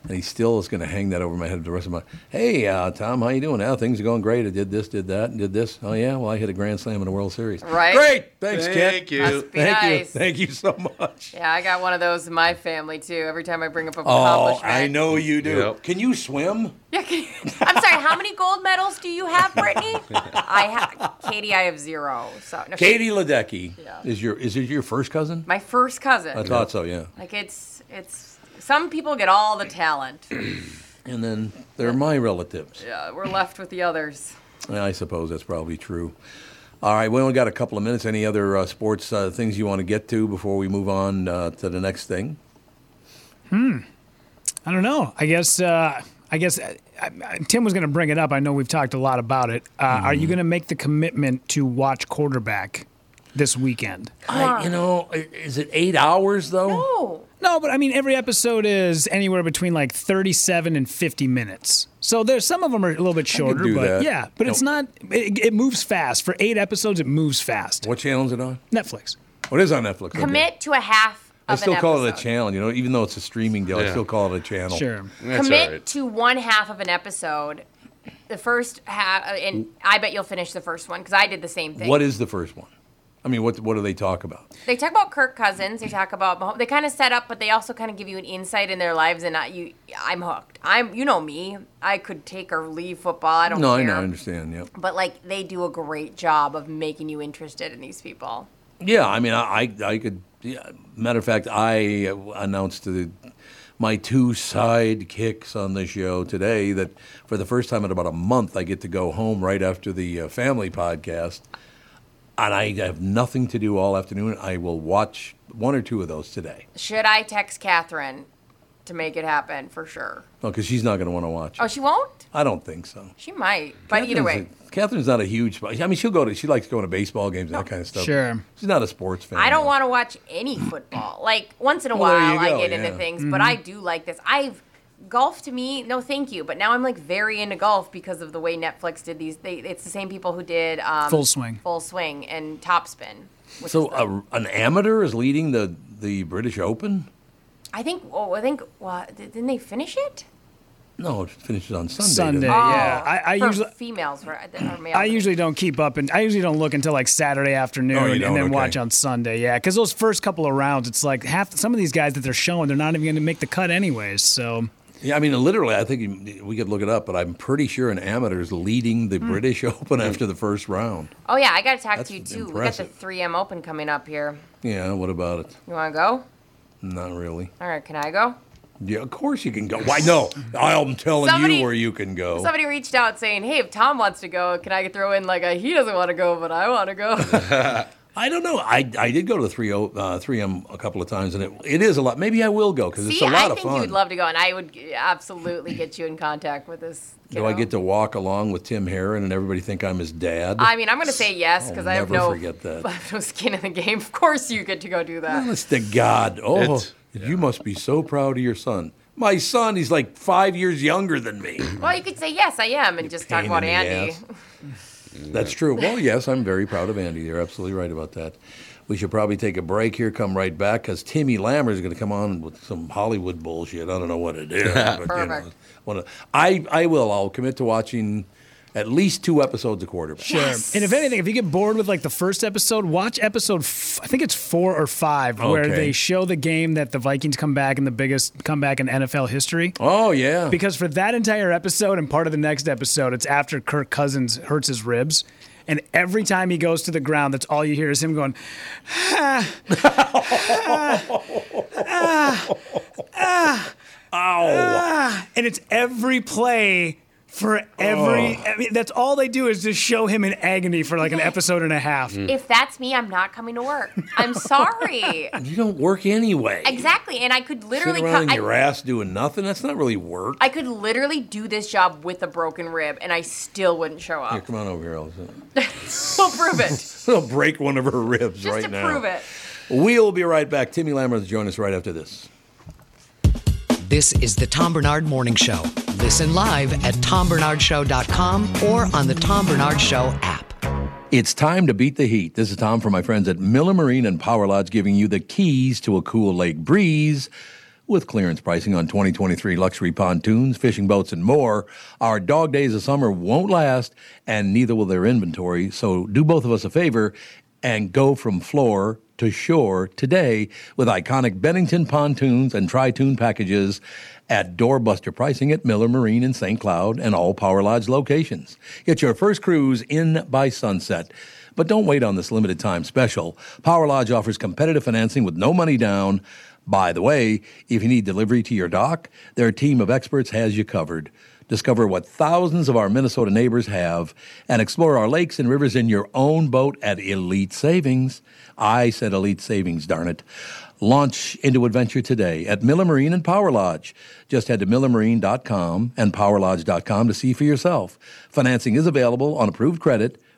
And he still is going to hang that over my head the rest of my. Hey, uh, Tom, how you doing? Now things are going great. I did this, did that, and did this. Oh yeah, well I hit a grand slam in the World Series. Right. Great. Thanks, Kent. Thank you. Must be Thank you. Thank you so much. Yeah, I got one of those in my family too. Every time I bring up a Oh. I know you do. Yep. Can you swim? Yeah, can- I'm sorry. How many gold medals do you have, Brittany? I have Katie. I have zero. So no, she- Katie Ledecky Yeah. is your is it your first cousin? my first cousin. I thought so. Yeah. Like it's it's some people get all the talent. And then they're my relatives. Yeah, we're left with the others. Yeah, I suppose that's probably true. All right, we only got a couple of minutes. Any other uh, sports uh, things you want to get to before we move on uh, to the next thing? Hmm. I don't know. I guess. Uh, I guess uh, I, I, Tim was going to bring it up. I know we've talked a lot about it. Uh, Are Mm-hmm. you going to make the commitment to watch quarterback this weekend? I, you know, is it eight hours though? Oh, No, but I mean, every episode is anywhere between like 37 and 50 minutes. So there's some of them are a little bit shorter, do but that. yeah, but it's not. It, it moves fast. For eight episodes, it moves fast. What channel is it on? Netflix. Oh, what is on Netflix? Okay. commit to a half. I Of still an call it a episode. channel. You know, even though it's a streaming deal, I Yeah. still call it a channel. Sure. That's commit all right. to one half of an episode. The first half, and I bet you'll finish the first one because I did the same thing. What is the first one? I mean, what what do they talk about? they talk about Kirk Cousins. They talk about they kind of set up, but they also kind of give you an insight in their lives. And I, you, I'm hooked. I'm, you know me. I could take or leave football. I don't No, I know, I understand. Yeah, But like they do a great job of making you interested in these people. yeah. I mean, I I, I could. Yeah, matter of fact, I announced to the, my two sidekicks on the show today that for the first time in about a month, I get to go home right after the uh, family podcast, and I have nothing to do all afternoon. I will watch one or two of those today. Should I text Catherine to make it happen for sure? No, because she's not going to want to watch. Oh, she won't. I don't think so. She might, but either way, Catherine's a- Catherine's not a huge. I mean, she'll go to. She likes going to baseball games and that kind of stuff. Sure. She's not a sports fan. I don't want to watch any football. Like once in a Well, while, you I go, get into yeah. Mm-hmm. things, but I do like this. I've golf to me, no, thank you. But now I'm like very into golf because of the way Netflix did these. They, it's the same people who did um, Full Swing. Full Swing, and Topspin. which So the- a, an amateur is leading the the British Open. I think. Oh, I think. Well, didn't they finish it? No, it finishes on Sunday. Sunday, doesn't yeah. I, I Oh, For usually females or, or males. I usually don't keep up, and I usually don't look until like Saturday afternoon, Oh, and then Okay. watch on Sunday. Yeah, because those first couple of rounds, it's like half some of these guys that they're showing, they're not even going to make the cut anyways. So Yeah, I mean, literally, I think you- we could look it up, but I'm pretty sure an amateur is leading the Hmm. British Open after the first round. Oh yeah, I got to talk That's to you too. impressive. We got the 3M Open coming up here. Yeah, what about it? You want to go? Not really. All right, can I go? Yeah, of course you can go. Why no? I'm telling Somebody- you where you can go. Somebody reached out saying, "Hey, if Tom wants to go, can I throw in like a he doesn't want to go, but I want to go?" I don't know. I, I did go to the 3 uh, 3M a couple of times, and it, it is a lot. Maybe I will go because it's a lot I of think you'd love to go, and I would absolutely get you in contact with this. Do I get to walk along with Tim Herron and everybody think I'm his dad? I mean, I'm going to say yes because I have no, forget that. I have no skin in the game. Of course, you get to go do that. Honest to God. Oh, It's- you must be so proud of your son. My son, he's like five years younger than me. Well, you could say yes, I am, and just talk about Andy. Ass. That's true. Well, yes, I'm very proud of Andy. You're absolutely right about that. We should probably take a break here, come right back, because Timmy Lammer is going to come on with some Hollywood bullshit. I don't know what it is. but, you know, Perfect. I, I will. I'll commit to watching at least two episodes of quarterback. Sure. And if anything, if you get bored with like the first episode, watch episode. F- I think it's four or five, where Okay. they show the game that the Vikings come back in the biggest comeback in NFL history. Oh, yeah. Because for that entire episode and part of the next episode, it's after Kirk Cousins hurts his ribs. And every time he goes to the ground, that's all you hear is him going, ah, ah, ah, Ow. Ah, and it's every play for every. Oh. I mean, that's all they do is just show him in agony for like an episode and a half. Mm. If that's me, I'm not coming to work. I'm sorry. You don't work anyway. exactly, and I could literally, Sitting around co- in your I, ass doing nothing. That's not really work. I could literally do this job with a broken rib, and I still wouldn't show up. Here, up. come on over here, Elsa. We'll prove it. We'll break one of her ribs Just right to now. prove it. We'll be right back. Timmy Lammer will join us right after this. This is the Tom Barnard Morning Show. Listen live at tombarnardshow.com or on the Tom Barnard Show app. It's time to beat the heat. This is Tom from my friends at Miller Marine and Power Lodge giving you the keys to a cool lake breeze. With clearance pricing on 2023 luxury pontoons, fishing boats, and more, our dog days of summer won't last, and neither will their inventory. So do both of us a favor and go from floor to shore today with iconic Bennington pontoons and tritoon packages at doorbuster pricing at Miller Marine in St. Cloud and all Power Lodge locations. Get your first cruise in by sunset. But don't wait on this limited time special. Power Lodge offers competitive financing with no money down. By the way, if you need delivery to your dock, their team of experts has you covered. Discover what thousands of our Minnesota neighbors have and explore our lakes and rivers in your own boat at Elite Savings. I said Elite Savings, darn it. Launch into adventure today at Miller Marine and Power Lodge. Just head to millermarine.com and powerlodge.com to see for yourself. Financing is available on approved credit.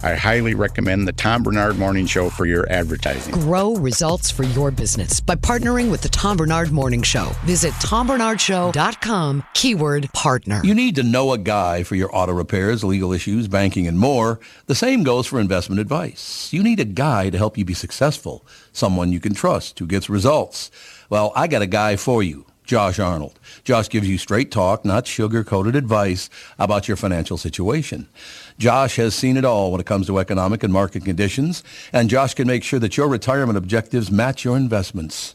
I highly recommend the Tom Barnard Morning Show for your advertising. Grow results for your business by partnering with the Tom Barnard Morning Show. Visit tombarnardshow.com, keyword partner. You need to know a guy for your auto repairs, legal issues, banking, and more. The same goes for investment advice. You need a guy to help you be successful, someone you can trust who gets results. Well, I got a guy for you. Josh Arnold. Josh gives you straight talk, not sugar-coated advice about your financial situation. Josh has seen it all when it comes to economic and market conditions, and Josh can make sure that your retirement objectives match your investments.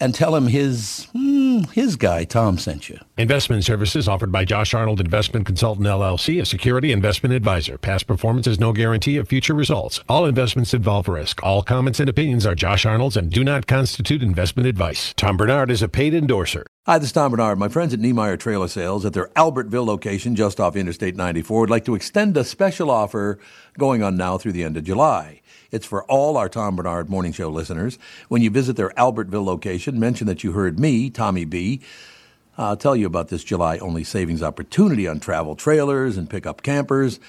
and tell him his hmm, his guy Tom sent you. Investment services offered by Josh Arnold Investment Consultant LLC, a security investment advisor. Past performance is no guarantee of future results. All investments involve risk. All comments and opinions are Josh Arnold's and do not constitute investment advice. Tom Barnard is a paid endorser. Hi, this is Tom Barnard. My friends at Niemeyer Trailer Sales at their Albertville location just off Interstate 94 would like to extend a special offer going on now through the end of July. It's for all our Tom Barnard Morning Show listeners. When you visit their Albertville location, mention that you heard me, Tommy B. I'll tell you about this July only savings opportunity on travel trailers and pickup campers.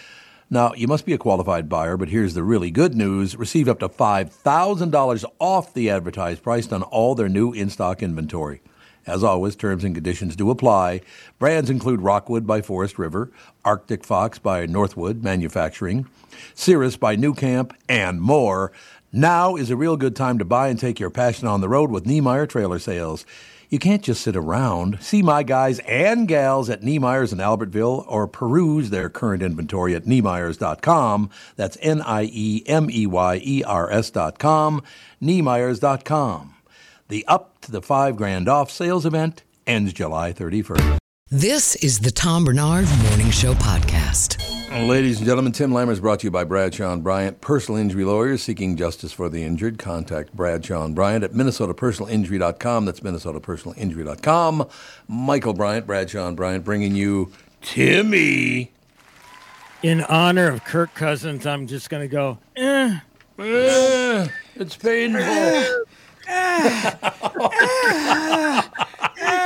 Now, you must be a qualified buyer, but here's the really good news. Receive up to $5,000 off the advertised price on all their new in stock inventory. As always, terms and conditions do apply. Brands include Rockwood by Forest River, Arctic Fox by Northwood Manufacturing, Cirrus by nuCamp, and more. Now is a real good time to buy and take your passion on the road with Niemeyer Trailer Sales. You can't just sit around. See my guys and gals at Niemeyer's in Albertville or peruse their current inventory at Niemeyers.com. That's N I E M E Y E R S.com. Niemeyers.com. The Up to the Five Grand Off sales event ends July 31st. This is the Tom Barnard Morning Show Podcast. Ladies and gentlemen, Tim Lammer is brought to you by Bradshaw and Bryant, personal injury lawyers seeking justice for the injured. Contact Bradshaw and Bryant at minnesotapersonalinjury.com. That's minnesotapersonalinjury.com. Michael Bryant, Bradshaw and Bryant, bringing you Timmy. In honor of Kirk Cousins, I'm just going to go, eh. Eh, it's painful.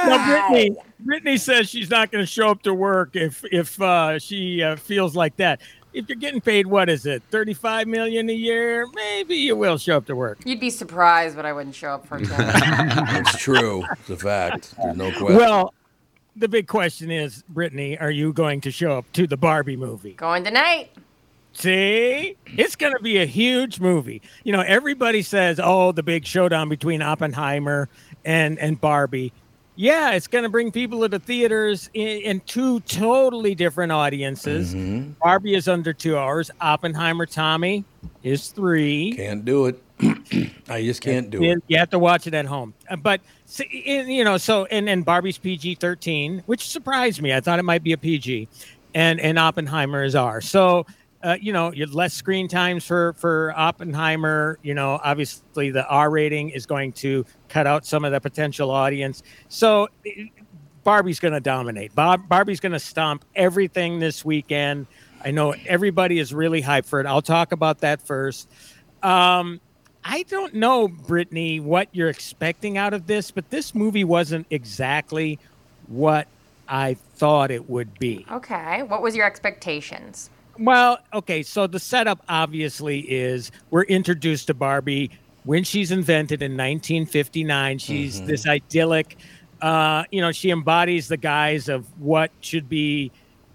Now, Brittany, Brittany says she's not going to show up to work if if uh, she uh, feels like that. If you're getting paid, what is it, thirty-five million a year? Maybe you will show up to work. You'd be surprised, but I wouldn't show up for that. it's true. It's a fact. There's no question. Well, the big question is, Brittany, are you going to show up to the Barbie movie? Going tonight. See, it's going to be a huge movie. You know, everybody says, "Oh, the big showdown between Oppenheimer and and Barbie." Yeah, it's going to bring people to the theaters in, in two totally different audiences. Mhm. Barbie is under two hours. Oppenheimer, Tommy, is three. Can't do it. I just can't do it. You have to watch it at home. But you know, so and and Barbie's PG thirteen, which surprised me. I thought it might be a PG, and and Oppenheimer is R. So. Uh, you know, less screen times for for Oppenheimer. You know, obviously the R rating is going to cut out some of the potential audience. So Barbie's going to dominate. Bob, Barbie's going to stomp everything this weekend. I know everybody is really hyped for it. I'll talk about that first. Um, I don't know, Brittany, what you're expecting out of this, but this movie wasn't exactly what I thought it would be. Okay. What was your expectations? Well, okay, so the setup obviously is we're introduced to Barbie when she's invented in 1959. She's Mhm. this idyllic, uh, you know, she embodies the guise of what should be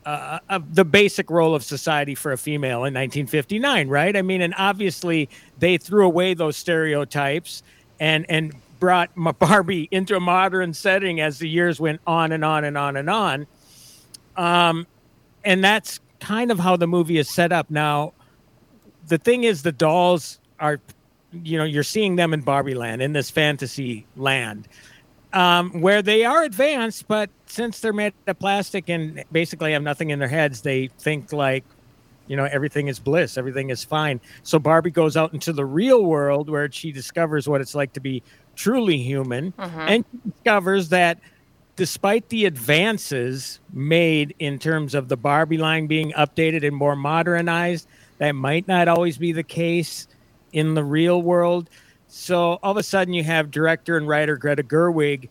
uh, of the basic role of society for a female in 1959, right? I mean, and obviously they threw away those stereotypes and and brought Barbie into a modern setting as the years went on and on and on and on. Um, and that's kind of how the movie is set up. Now, the thing is, the dolls are, you know, you're seeing them in Barbie land, in this fantasy land, um, where they are advanced, but since they're made of plastic and basically have nothing in their heads, they think like, you know, everything is bliss, everything is fine. So Barbie goes out into the real world where she discovers what it's like to be truly human, Mhm. and she discovers that despite the advances made in terms of the Barbie line being updated and more modernized, that might not always be the case in the real world. So all of a sudden, you have director and writer Greta Gerwig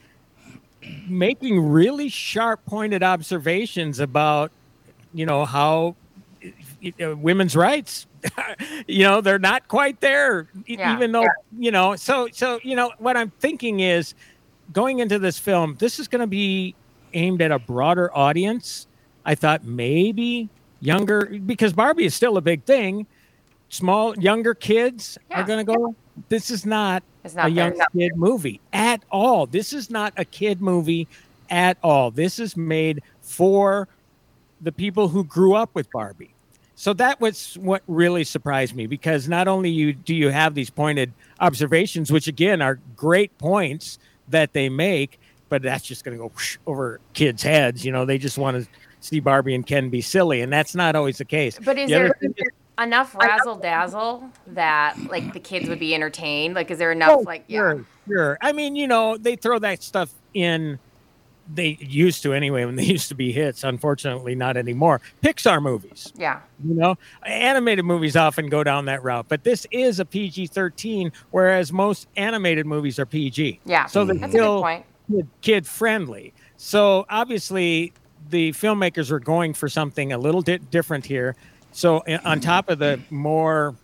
making really sharp, pointed observations about, you know, how women's rights you know they're not quite there Yeah. even though you know so so you know what i'm thinking is going into this film this is going to be aimed at a broader audience. I thought maybe younger because barbie is still a big thing. Small younger kids are going to go this is not, not a young kid movie at all. This is not a kid movie at all. This is made for the people who grew up with barbie. So that was what really surprised me because not only you do you have these pointed observations, which again are great points that they make, but that's just going to go whoosh over kids' heads. You know, they just want to see Barbie and Ken be silly, and that's not always the case. But is The there enough razzle dazzle that like the kids would be entertained? Like, is there oh, enough Oh, like yeah? sure, sure. I mean, you know, they throw that stuff in they used to anyway when they used to be hits. Unfortunately, not anymore. Pixar movies. Yeah. You know, animated movies often go down that route, but this is a PG 13, whereas most animated movies are PG. Yeah, So they're that's a good still point. kid friendly. So obviously, the filmmakers are going for something a little bit different here. So, uh, on top of the more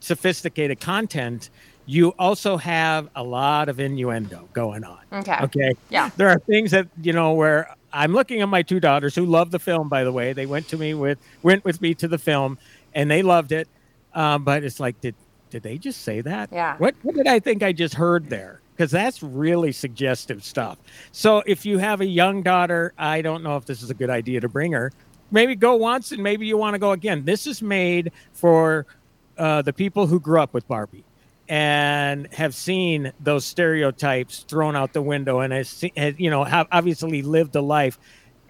sophisticated content, you also have a lot of innuendo going on. Okay. Okay. Yeah. There are things that you know where I'm looking at my two daughters who love the film. By the way, they went to me with went with me to the film, and they loved it. Um, but it's like, did did they just say that? Yeah. What what did I think I just heard there? Because that's really suggestive stuff. So if you have a young daughter, I don't know if this is a good idea to bring her. Maybe go once, and maybe you want to go again. This is made for uh, the people who grew up with Barbie and have seen those stereotypes thrown out the window and has, has you know have obviously lived a life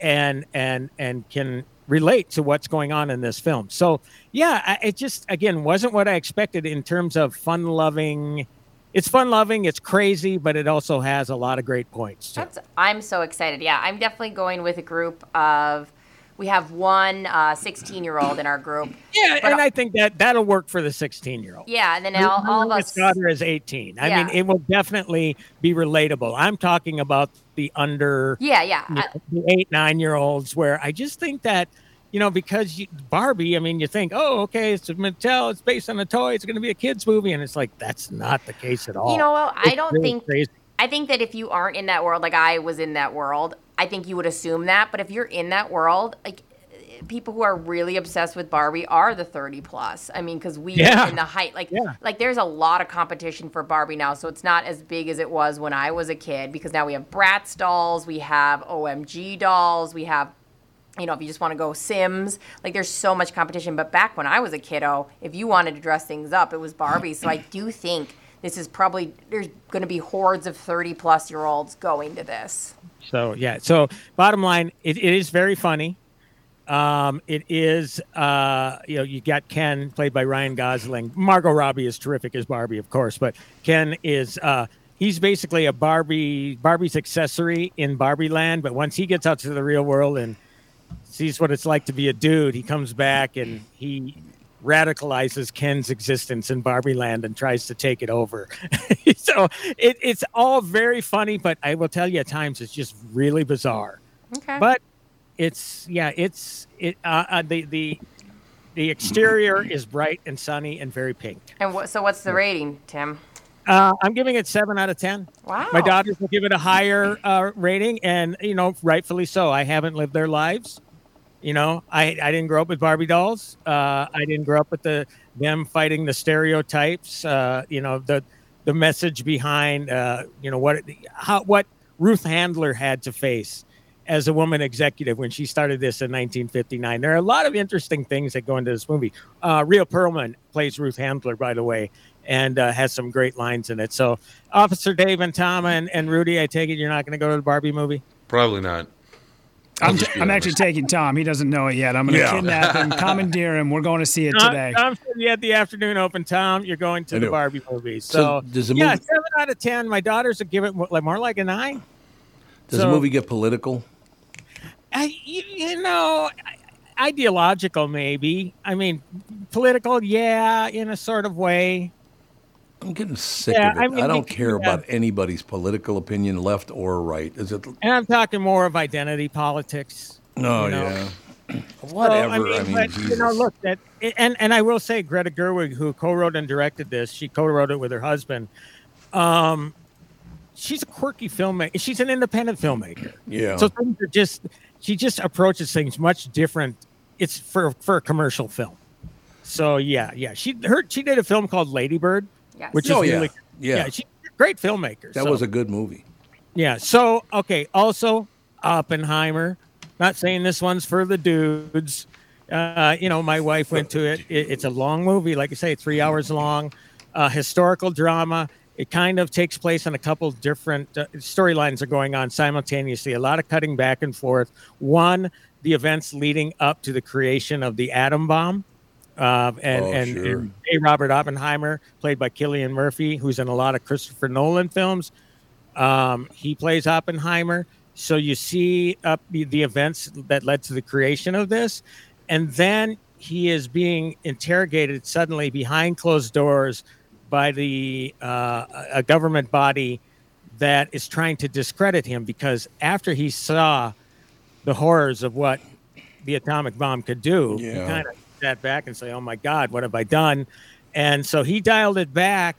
and and and can relate to what's going on in this film so yeah it just again wasn't what i expected in terms of fun loving it's fun loving it's crazy but it also has a lot of great points I'm so excited. Yeah, I'm definitely going with a group of. We have one uh, 16 year old in our group. yeah But- and i think that that'll work for the 16 year old Yeah, and then all, all of My us. daughter is 18 i mean it will definitely be relatable i'm talking about the under Yeah, yeah. you know, I- the eight nine year olds where i just think that you know because you, barbie i mean you think oh okay it's a mattel it's based on a toy it's going to be a kids movie and it's like that's not the case at all You know what? I It's don't really think. crazy. I think that if you aren't in that world, like I was in that world, I think you would assume that. But if you're in that world, like people who are really obsessed with Barbie are the 30 plus. I mean, because we Yeah. are in the height, like, Yeah. like there's a lot of competition for Barbie now. So it's not as big as it was when I was a kid because now we have Bratz dolls, we have OMG dolls, we have you know, if you just want to go Sims, like there's so much competition. But back when I was a kiddo, if you wanted to dress things up, it was Barbie. So I do think this is probably there's going to be hordes of 30 plus year olds going to this. So yeah. So bottom line, it, it is very funny. Um, it is uh, you know you got Ken played by Ryan Gosling. Margot Robbie is terrific as Barbie, of course, but Ken is uh, he's basically a Barbie Barbie's accessory in Barbie Land. But once he gets out to the real world and sees what it's like to be a dude, he comes back and he radicalizes Ken's existence in Barbie Land and tries to take it over. so it, it's all very funny, but I will tell you at times it's just really bizarre. Okay. But it's yeah, it's it uh, uh, the the the exterior is bright and sunny and very pink. And what, so what's the rating, Tim? Uh, I'm giving it seven out of ten. Wow. My daughters will give it a higher uh, rating, and you know, rightfully so. I haven't lived their lives. You know, I, I didn't grow up with Barbie dolls. Uh, I didn't grow up with the them fighting the stereotypes. Uh, you know, the the message behind uh, you know what how what Ruth Handler had to face as a woman executive when she started this in 1959. There are a lot of interesting things that go into this movie. Uh, Rhea Perlman plays Ruth Handler, by the way, and uh, has some great lines in it. So, Officer Dave and Tom and, and Rudy, I take it you're not going to go to the Barbie movie? Probably not. I'll I'm, just be I'm actually taking Tom. He doesn't know it yet. I'm going to Yeah. kidnap him, commandeer him. We're going to see it Tom, today. Tom said you had the afternoon open. Tom, you're going to I the do. Barbie movie. So So, does the yeah, movie- seven out of ten. My daughters would give it more, like more like a nine. Does So- the movie get political? I, you, you know, ideological maybe. I mean, political, yeah, in a sort of way. I'm getting sick Yeah, of it. I I, don't care yeah. about anybody's political opinion, left or right. Is it? And I'm talking more of identity politics. No, you know. yeah. So, Whatever. I mean, but, you know, look, that and and I will say, Greta Gerwig, who co-wrote and directed this, she co-wrote it with her husband. Um, she's a quirky filmmaker. She's an independent filmmaker. Yeah. So things are just she just approaches things much different. It's for for a commercial film. So yeah, yeah. She her she did a film called Lady Bird, Yes. which Oh, is yeah. really Yeah. she's a great filmmaker. that so- was a good movie. yeah. So okay. Also, Oppenheimer. Not saying this one's for the dudes. Uh, you know, my wife went to it. it. It's a long movie, like I say, three hours long. Uh, historical drama. It kind of takes place on a couple different uh, storylines are going on simultaneously. A lot of cutting back and forth. One, the events leading up to the creation of the atom bomb. Uh, and, Oh, and, sure. and A. Robert Oppenheimer, played by Cillian Murphy, who's in a lot of Christopher Nolan films. Um, he plays Oppenheimer. So you see up the, the events that led to the creation of this, and then he is being interrogated suddenly behind closed doors by the uh, a government body that is trying to discredit him because after he saw the horrors of what the atomic bomb could do, he kind of sat back and say, "Oh my God, what have I done?" And so he dialed it back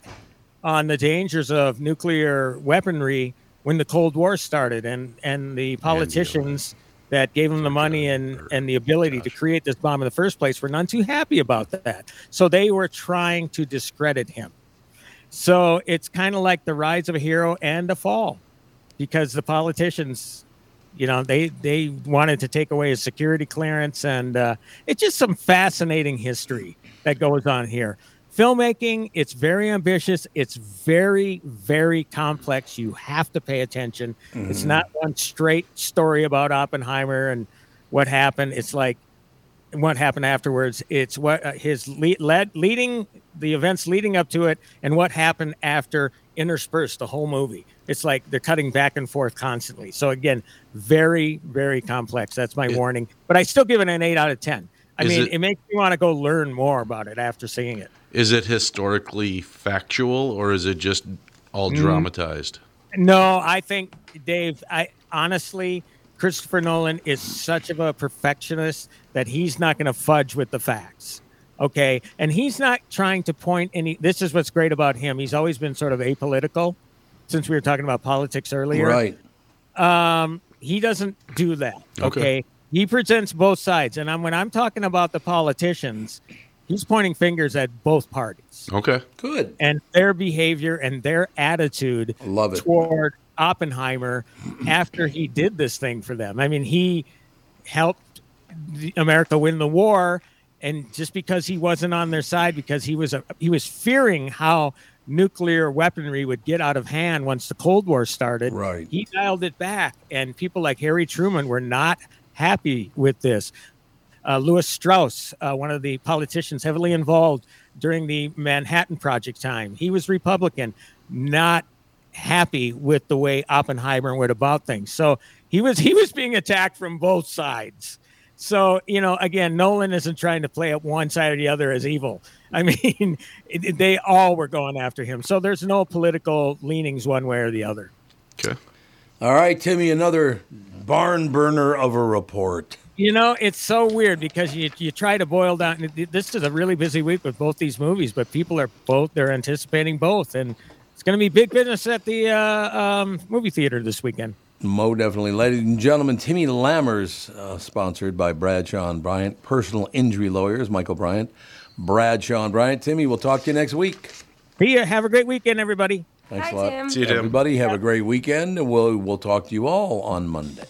on the dangers of nuclear weaponry when the Cold War started, and and the politicians that gave him the money and and the ability to create this bomb in the first place were none too happy about that. So they were trying to discredit him. So it's kind of like the rise of a hero and a fall, because the politicians, you know, they they wanted to take away his security clearance, and uh, it's just some fascinating history that goes on here. Filmmaking, it's very ambitious. It's very, very complex. You have to pay attention. It's Mhm. not one straight story about Oppenheimer and what happened. It's like what happened afterwards. It's what uh, his lead, led, leading the events leading up to it, and what happened after interspersed the whole movie. It's like they're cutting back and forth constantly. So again, very very complex. That's my warning. But I still give it an eight out of ten. I mean, it- it, makes me want to go learn more about it after seeing it. Is it historically factual or is it just all Mm. dramatized? No, I think Dave. I honestly, Christopher Nolan is such of a perfectionist that he's not going to fudge with the facts. Okay, and he's not trying to point any. This is what's great about him. He's always been sort of apolitical, since we were talking about politics earlier. Right. Um, he doesn't do that. Okay. Okay. He presents both sides, and I'm, when I'm talking about the politicians, he's pointing fingers at both parties Okay. Good. and their behavior and their attitude Love it. toward Oppenheimer after he did this thing for them. I mean, he helped America win the war, and just because he wasn't on their side, because he was a, he was fearing how nuclear weaponry would get out of hand once the Cold War started. Right. He dialed it back, and people like Harry Truman were not happy with this. Uh, Lewis Strauss, uh, one of the politicians heavily involved during the Manhattan Project time, he was Republican, not happy with the way Oppenheimer went about things. So he was he was being attacked from both sides. So you know, again, Nolan isn't trying to play up one side or the other as evil. I mean, it, it- they all were going after him. So there's no political leanings one way or the other. Okay. All right, Timmy, another barn burner of a report. You know, it's so weird because you you try to boil down. This is a really busy week with both these movies, but people are both they're anticipating both, and it's going to be big business at the uh, um, movie theater this weekend. Mo definitely. Ladies and gentlemen, Timmy Lammers, uh, sponsored by Bradshaw and Bryant, personal injury lawyers, Michael Bryant, Bradshaw and Bryant. Timmy, we'll talk to you next week. See ya. Have a great weekend, everybody. Thanks Bye, a lot. Tim. See you, Tim. Everybody, have a great weekend, and we'll, we'll talk to you all on Monday.